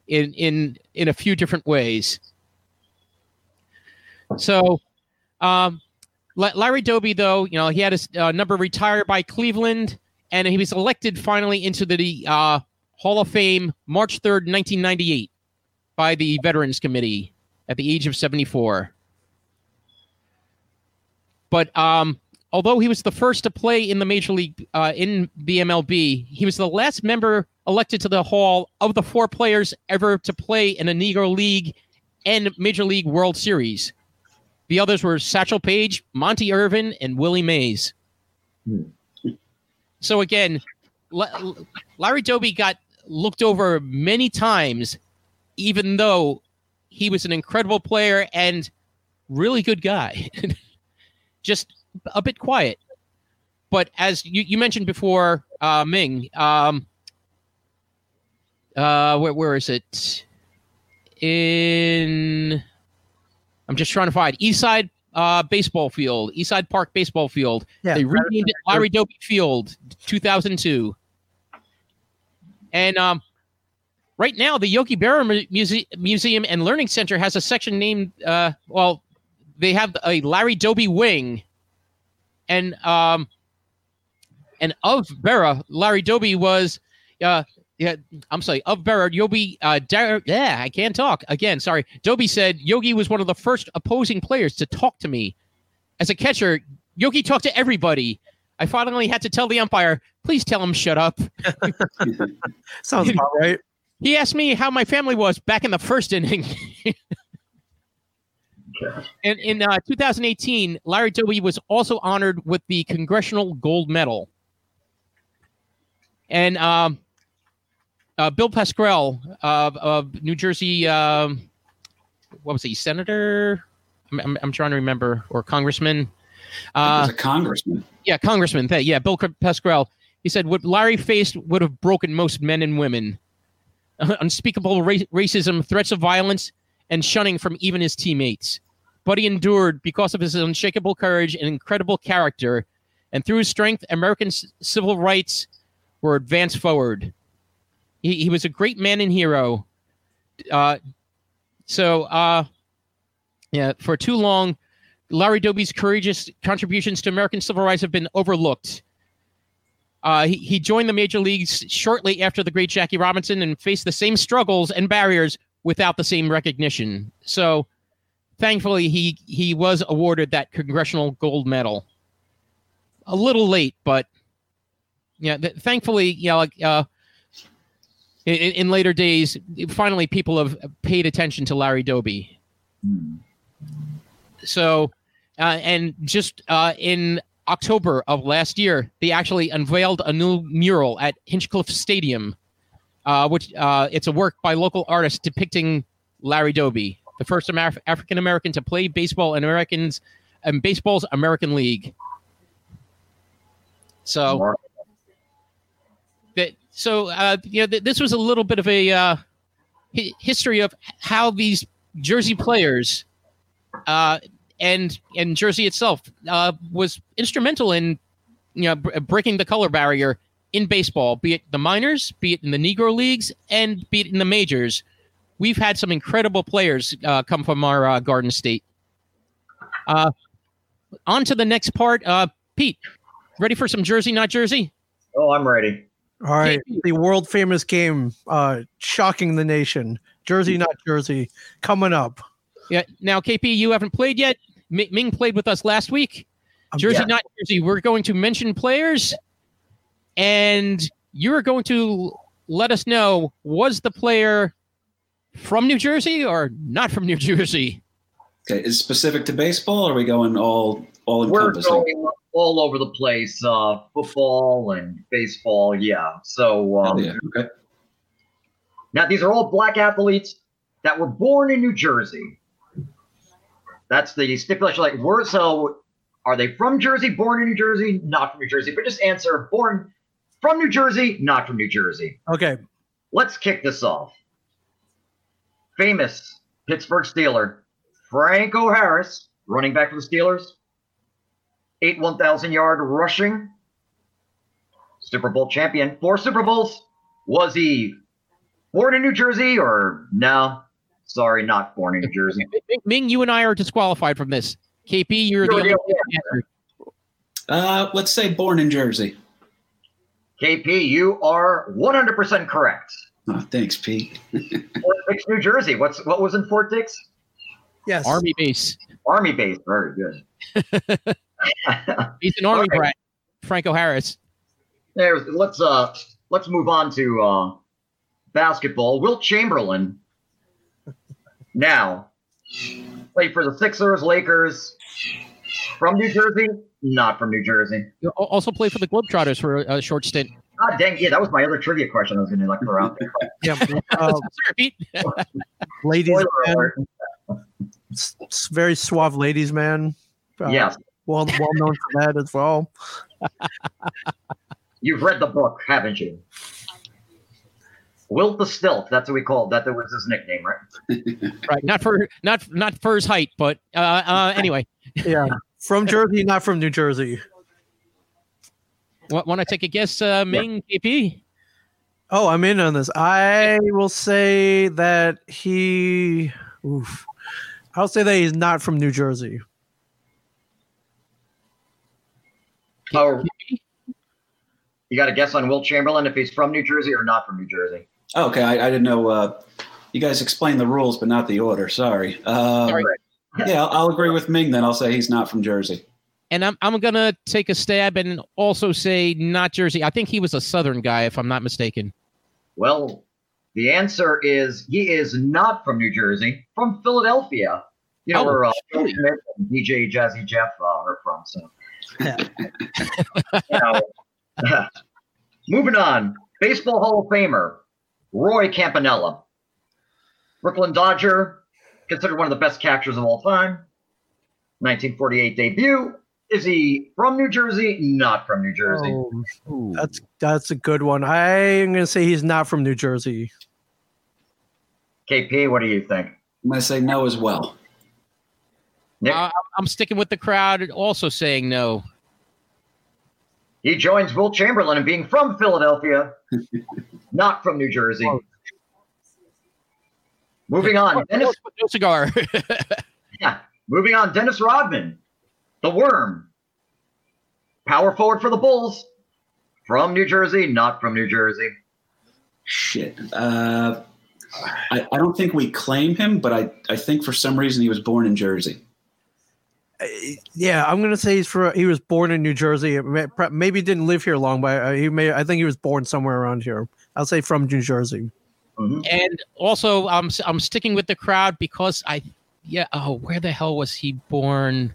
in in in a few different ways. So, um, Larry Doby, though, you know, he had his uh, number retired by Cleveland, and he was elected finally into the uh, Hall of Fame March third, nineteen ninety eight, by the Veterans Committee at the age of seventy four. But um, although he was the first to play in the major league uh, in the MLB, he was the last member elected to the Hall of the four players ever to play in a Negro League and Major League World Series. The others were Satchel Paige, Monte Irvin, and Willie Mays. Hmm. So again, Larry Doby got looked over many times, even though he was an incredible player and really good guy. Just a bit quiet. But as you, you mentioned before, uh, Ming, um, uh, where, where is it? In, I'm just trying to find Eastside uh, Baseball Field, Eastside Park Baseball Field. Yeah. They renamed it Larry Doby Field, 2002. And um, right now, the Yogi Berra Muse- Museum and Learning Center has a section named, uh, well, they have a Larry Doby wing, and um, and of Berra, Larry Doby was, uh, yeah, I'm sorry, of Berra, Yogi, uh, Dar- yeah, I can't talk again. Sorry, Doby said Yogi was one of the first opposing players to talk to me. As a catcher, Yogi talked to everybody. I finally had to tell the umpire, please tell him shut up. Sounds about right. He asked me how my family was back in the first inning. And in uh, 2018, Larry Doby was also honored with the Congressional Gold Medal. And um, uh, Bill Pascrell of, of New Jersey, um, what was he, senator? I'm, I'm, I'm trying to remember, or congressman. Uh, was a congressman. yeah, congressman. th- Yeah, Bill Pascrell. He said what Larry faced would have broken most men and women. Unspeakable ra- racism, threats of violence, and shunning from even his teammates. But he endured because of his unshakable courage and incredible character. And through his strength, American s- civil rights were advanced forward. He, he was a great man and hero. Uh, so, uh, yeah, for too long, Larry Doby's courageous contributions to American civil rights have been overlooked. Uh, he, he joined the major leagues shortly after the great Jackie Robinson and faced the same struggles and barriers without the same recognition. So, thankfully, he he was awarded that Congressional Gold Medal. A little late, but yeah, th- thankfully, yeah, like uh, in, in later days, finally, people have paid attention to Larry Doby. Hmm. So, uh, and just uh, in October of last year, they actually unveiled a new mural at Hinchliffe Stadium, uh, which uh, it's a work by local artists depicting Larry Doby, the first Amer- African American to play baseball in Americans in baseball's American League. So so uh, you know th- this was a little bit of a uh, hi- history of how these Jersey players uh, and and Jersey itself uh, was instrumental in you know br- breaking the color barrier in baseball, be it the minors, be it in the Negro leagues, and be it in the majors. We've had some incredible players uh, come from our uh, Garden State. On to the next part, Pete. Ready for some Jersey, not Jersey? Oh, I'm ready. All right, KP. the world famous game, uh, shocking the nation. Jersey, not Jersey, coming up. Yeah. Now, KP, you haven't played yet. Mi- Ming played with us last week. Um, Jersey, yeah. not Jersey. We're going to mention players, and you're going to let us know was the player from New Jersey or not from New Jersey? Okay, is it specific to baseball? Or are we going all all We're encompassing? going all over the place. Uh, football and baseball. Yeah. So um, Oh, yeah. Okay. now these are all black athletes that were born in New Jersey. That's the stipulation. Like, we're so are they from Jersey, born in New Jersey, not from New Jersey? But just answer born from New Jersey, not from New Jersey. Okay, Let's kick this off. Famous Pittsburgh Steeler, Franco Harris, running back for the Steelers, eight 1,000 yard rushing, Super Bowl champion, four Super Bowls. Was he born in New Jersey or no? Sorry, not born in New Jersey. Ming- Ming, you and I are disqualified from this. KP, you're the You're only the answer. Uh, let's say born in Jersey. KP, you are 100% correct. Oh, thanks, Pete. Fort Dix, New Jersey. What's what was in Fort Dix? yes. Army base. Army base. Very good. He's an Army All right. brat. Franco Harris. There's let's uh let's move on to uh basketball. Wilt Chamberlain now played for the Sixers, Lakers from New Jersey, not from New Jersey. You al- also played for the Globetrotters for a, a short stint. Ah, dang, yeah, that was my other trivia question I was going to like throw out there. Yeah, uh, Sorry, Pete. ladies, man, alert. s- s- very suave ladies, man. Uh, Yes, well, well known for that as well. you've read the book, haven't you? Wilt the Stilt. That's what we called. That, that was his nickname, right? right. Not for not not for his height, but uh, uh, anyway. Yeah, from Jersey, not from New Jersey. Want to take a guess, uh, Ming KP? Oh, I'm in on this. I will say that he. Oof. I'll say that he's not from New Jersey. Oh, you got a guess on Wilt Chamberlain if he's from New Jersey or not from New Jersey? Oh, okay, I, I didn't know. Uh, you guys explained the rules, but not the order. Sorry. Uh, Sorry. Yeah, I'll, I'll agree with Ming. Then I'll say he's not from Jersey. And I'm I'm gonna take a stab and also say not Jersey. I think he was a Southern guy, if I'm not mistaken. Well, the answer is he is not from New Jersey, from Philadelphia. You know Oh, where uh, really? DJ Jazzy Jeff uh, are from. So, You know, moving on, baseball Hall of Famer Roy Campanella, Brooklyn Dodger, considered one of the best catchers of all time. 1948 debut. Is he from New Jersey? Not from New Jersey. Oh, that's that's a good one. I'm gonna say he's not from New Jersey. KP, what do you think? I'm going to say no as well. Nick? Uh, I'm sticking with the crowd, also saying no. He joins Wilt Chamberlain in being from Philadelphia, not from New Jersey. Moving on, Dennis. No cigar. Yeah, moving on, Dennis Rodman, the Worm, power forward for the Bulls, from New Jersey, not from New Jersey. Shit. Uh, I, I don't think we claim him, but I, I think for some reason he was born in Jersey. Uh, Yeah, I'm gonna say he's for. He was born in New Jersey. Maybe didn't live here long, but uh, he may. I think he was born somewhere around here. I'll say from New Jersey. Mhm. and also, I'm I'm sticking with the crowd because I, yeah. Oh, where the hell was he born?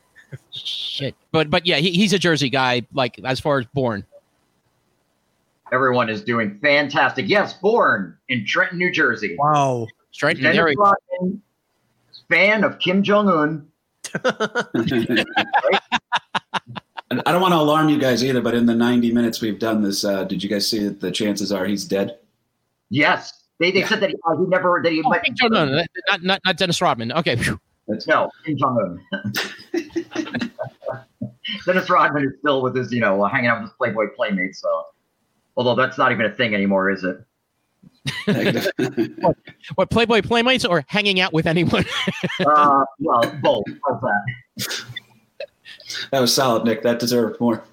Shit. But but yeah, he, he's a Jersey guy. Like as far as born. Everyone is doing fantastic. Yes, born in Trenton, New Jersey. Wow. Straight Dennis there. we go. Fan of Kim Jong Un, And I don't want to alarm you guys either, but in the 90 minutes we've done this, uh, did you guys see that the chances are he's dead? Yes, they, they Yeah. said that he, uh, he never that he Oh, might, no, no, no, not, not, not Dennis Rodman. Okay. phew. That's no Kim Jong Un. Dennis Rodman is still with his you know hanging out with his Playboy playmates. So, although that's not even a thing anymore, is it? Negative. What Playboy Playmates or hanging out with anyone? Uh, well, both. How's that? that was solid, Nick. That deserved more.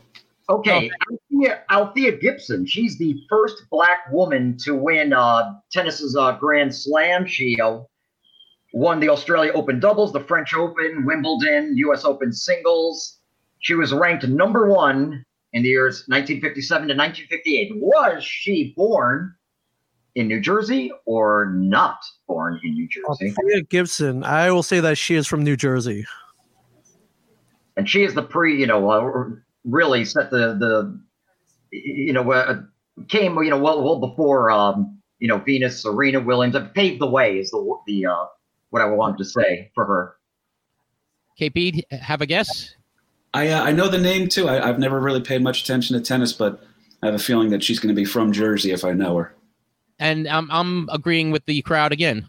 Okay, Althea, Althea Gibson. She's the first black woman to win uh, tennis's uh, Grand Slam. She uh, won the Australia Open doubles, the French Open, Wimbledon, U.S. Open singles. She was ranked number one in the years 1957 to 1958. Was she born in New Jersey or not born in New Jersey? Althea Gibson. I will say that she is from New Jersey. and she is the pre, you know, uh, really set the the, you know, uh, came, you know, well, well before, um, you know, Venus, Serena Williams, uh, paved the way is the the uh, what I wanted to say for her. KP, have a guess? I uh, I know the name too. I, I've never really paid much attention to tennis, but I have a feeling that she's going to be from Jersey if I know her. And um, I'm agreeing with the crowd again.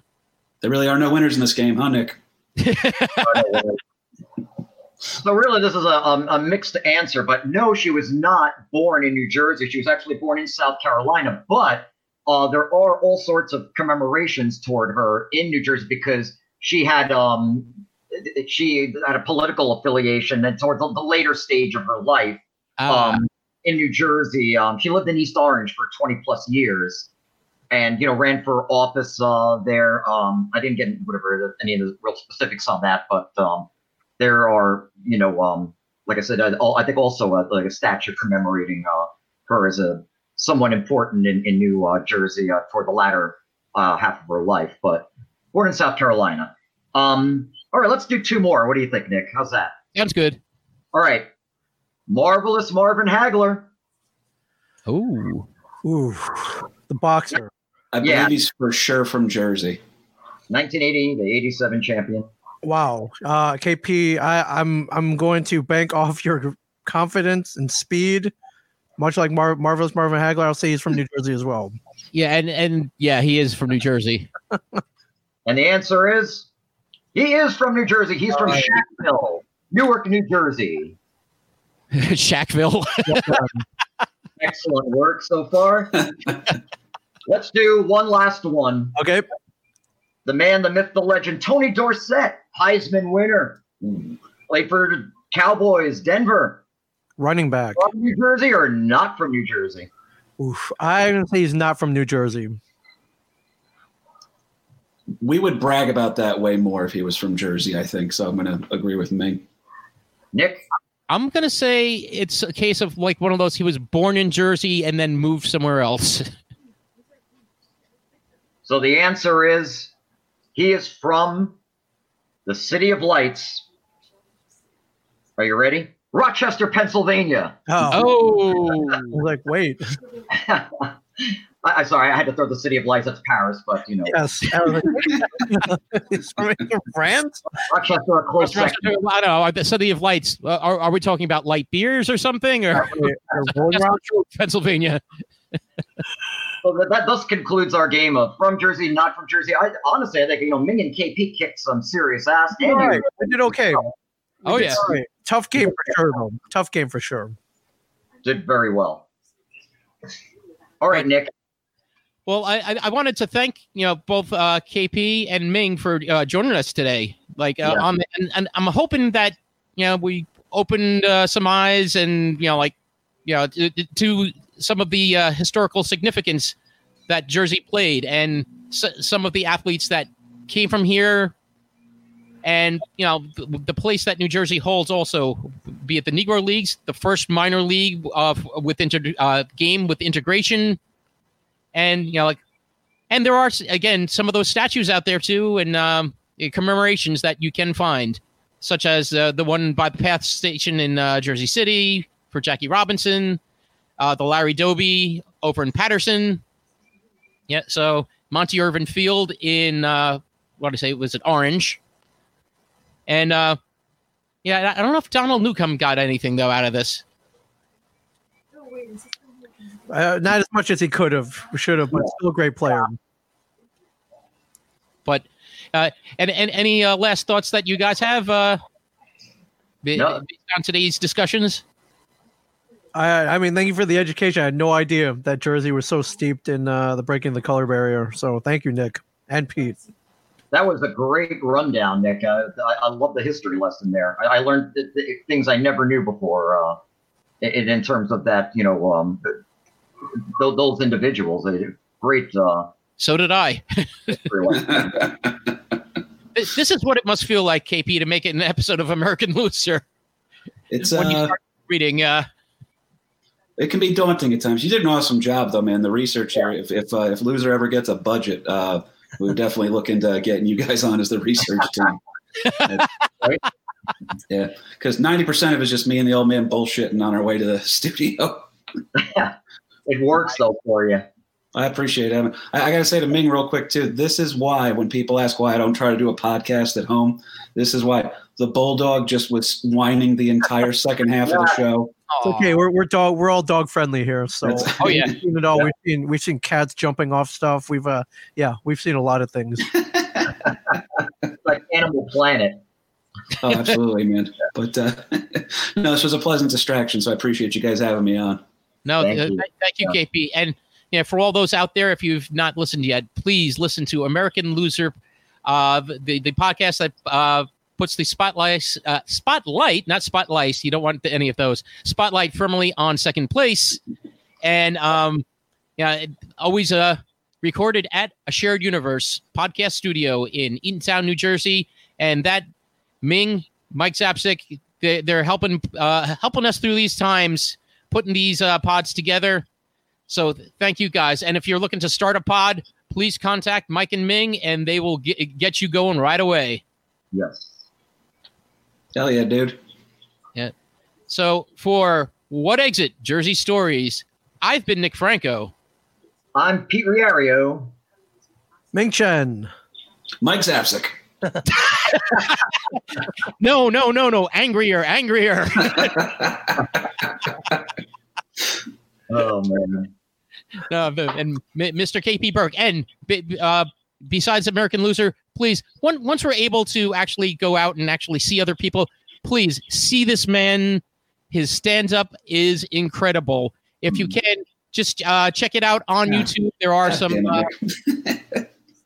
There really are no winners in this game, huh, Nick? So really, this is a, a, a mixed answer, but no, she was not born in New Jersey. She was actually born in South Carolina, but uh, there are all sorts of commemorations toward her in New Jersey because she had um, she had a political affiliation and toward the, the later stage of her life Uh, um, in New Jersey. Um, she lived in East Orange for 20 plus years, and you know ran for office uh, there. Um, I didn't get whatever any of the real specifics on that, but um, there are you know um, like I said, uh, all- I think also uh, like a statue commemorating uh, her as a someone important in, in New uh, Jersey uh, toward the latter uh, half of her life, but born in South Carolina. Um, all right, let's do two more. What do you think, Nick? How's that? sounds good. All right. Marvelous Marvin Hagler. Oh, Ooh, the boxer. I believe Yeah. he's for sure from Jersey. 1980 the 87 champion. Wow, uh, KP, I, I'm I'm going to bank off your confidence and speed, much like Mar- marvelous Marvin Hagler. I'll say he's from New Jersey as well. yeah, and and yeah, he is from New Jersey. And the answer is he is from New Jersey. He's from All right. Shackville, Newark, New Jersey. Shackville. Excellent work so far. Let's do one last one. Okay, The man, the myth, the legend, Tony Dorsett, Heisman winner. Ooh. Played for Cowboys, Denver. running back. From New Jersey or not from New Jersey? Oof, I'm gonna say he's not from New Jersey. We would brag about that way more if he was from Jersey, I think. So I'm going to agree with Ming. Nick? I'm gonna say it's a case of like one of those. He was born in Jersey and then moved somewhere else. So the answer is he is from the City of Lights. Are you ready? Rochester, Pennsylvania. Oh, Oh, like, wait, I, I sorry, I had to throw the City of Lights. That's Paris, but you know, yes, I was like, he's from France. Rochester, a close I second. don't know. The City of Lights. Uh, are, are we talking about light beers or something, or Wait, are Rolling Rock- Pennsylvania? So that, that thus concludes our game of from Jersey, not from Jersey. I honestly, I think you know, Ming and KP kicked some serious ass. And All right, we did okay. Oh yeah. All right. Tough game for sure, though. Tough game for sure. did very well. All right, Nick. Well, I, I I wanted to thank you know both uh, KP and Ming for uh, joining us today. Like uh, Yeah. on the, and, and I'm hoping that you know we opened uh, some eyes and you know like you know to, to some of the uh, historical significance that Jersey played and s- some of the athletes that came from here. And you know the, the place that New Jersey holds, also be it the Negro Leagues, the first minor league of with inter, uh, game with integration, and you know like and there are again some of those statues out there too and um, commemorations that you can find such as uh, the one by the path station in uh, jersey city for jackie robinson uh, the larry doby over in paterson yeah so monte irvin field in uh, what did i say was it orange and uh, Yeah, I don't know if Donald Newcombe got anything though out of this. Uh, not as much as he could have, should have, but still a great player. But uh, and and any uh, last thoughts that you guys have uh, No. based on today's discussions? I, I mean, thank you for the education. I had no idea that Jersey was so steeped in uh, the breaking the color barrier. So thank you, Nick and Pete. That was a great rundown, Nick. Uh, I, I love the history lesson there. I, I learned th- th- things I never knew before. Uh, in, in terms of that, you know, um, th- those individuals. Great uh, So did I. This this is what it must feel like, KP, to make it an episode of American Loser. it's when you uh, start reading, uh, it can be daunting at times. You did an awesome job, though, man. The research here. If if, uh, if loser ever gets a budget, uh, we would definitely look into getting you guys on as the research team. Right. Yeah, because ninety percent of it is just me and the old man bullshitting on our way to the studio. it works though for you. I appreciate it. I, I got to say to Ming real quick too. This is why when people ask why I don't try to do a podcast at home, this is why the bulldog just was whining the entire second half of the show. It's okay. We're we're dog. We're all dog friendly here. So Oh, yeah. we've seen it all. We've seen we've seen cats jumping off stuff. We've uh yeah we've seen a lot of things. Like Animal Planet. Oh, absolutely, man. But uh, no, this was a pleasant distraction, so I appreciate you guys having me on. No, Thank uh, you. thank you, KP. And yeah, for all those out there, if you've not listened yet, please listen to American Loser, uh, the the podcast that uh, puts the spotlight uh, spotlight, not spotlights. You don't want any of those spotlight firmly on second place, and um, yeah, always uh recorded at a shared universe podcast studio in Eatontown, New Jersey, and that Ming, Mike Zapsik, they, they're helping uh, helping us through these times, putting these uh, pods together. So th- thank you guys. And if you're looking to start a pod, please contact Mike and Ming, and they will get, get you going right away. Yes. Hell yeah, dude. Yeah. So for what exit Jersey Stories, I've been Nick Franco. I'm Pete Riario. Ming Chen. Mike Zapsik. No, no, no, no, angrier, angrier. Oh man. uh, and Mr. KP Burke. And uh, besides American Loser, please, one, once we're able to actually go out and actually see other people, please see this man. His stand up is incredible. If you can, just uh, check it out on Yeah. YouTube. There are God some. Uh,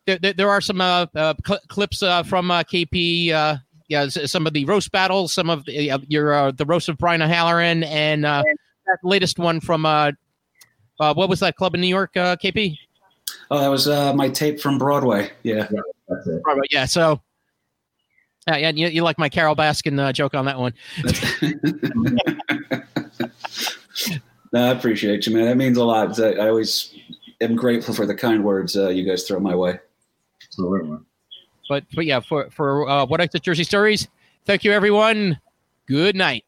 there, there, there are some uh, uh, cl- clips uh, from uh, KP. Uh, yeah, some of the roast battles, some of the, uh, your uh, the roast of Brian O'Halloran, and uh, that latest one from uh, uh, what was that club in New York? Uh, KP. Oh, that was uh, my tape from Broadway. Yeah. That's it. Right, right, yeah. So, uh, yeah, you, you like my Carole Baskin uh, joke on that one? no, I appreciate you, man. That means a lot. I, I always am grateful for the kind words uh, you guys throw my way. Absolutely. But but yeah, for for uh, what exit Jersey stories. Thank you, everyone. Good night.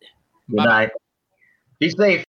Good Bye. night. Be safe.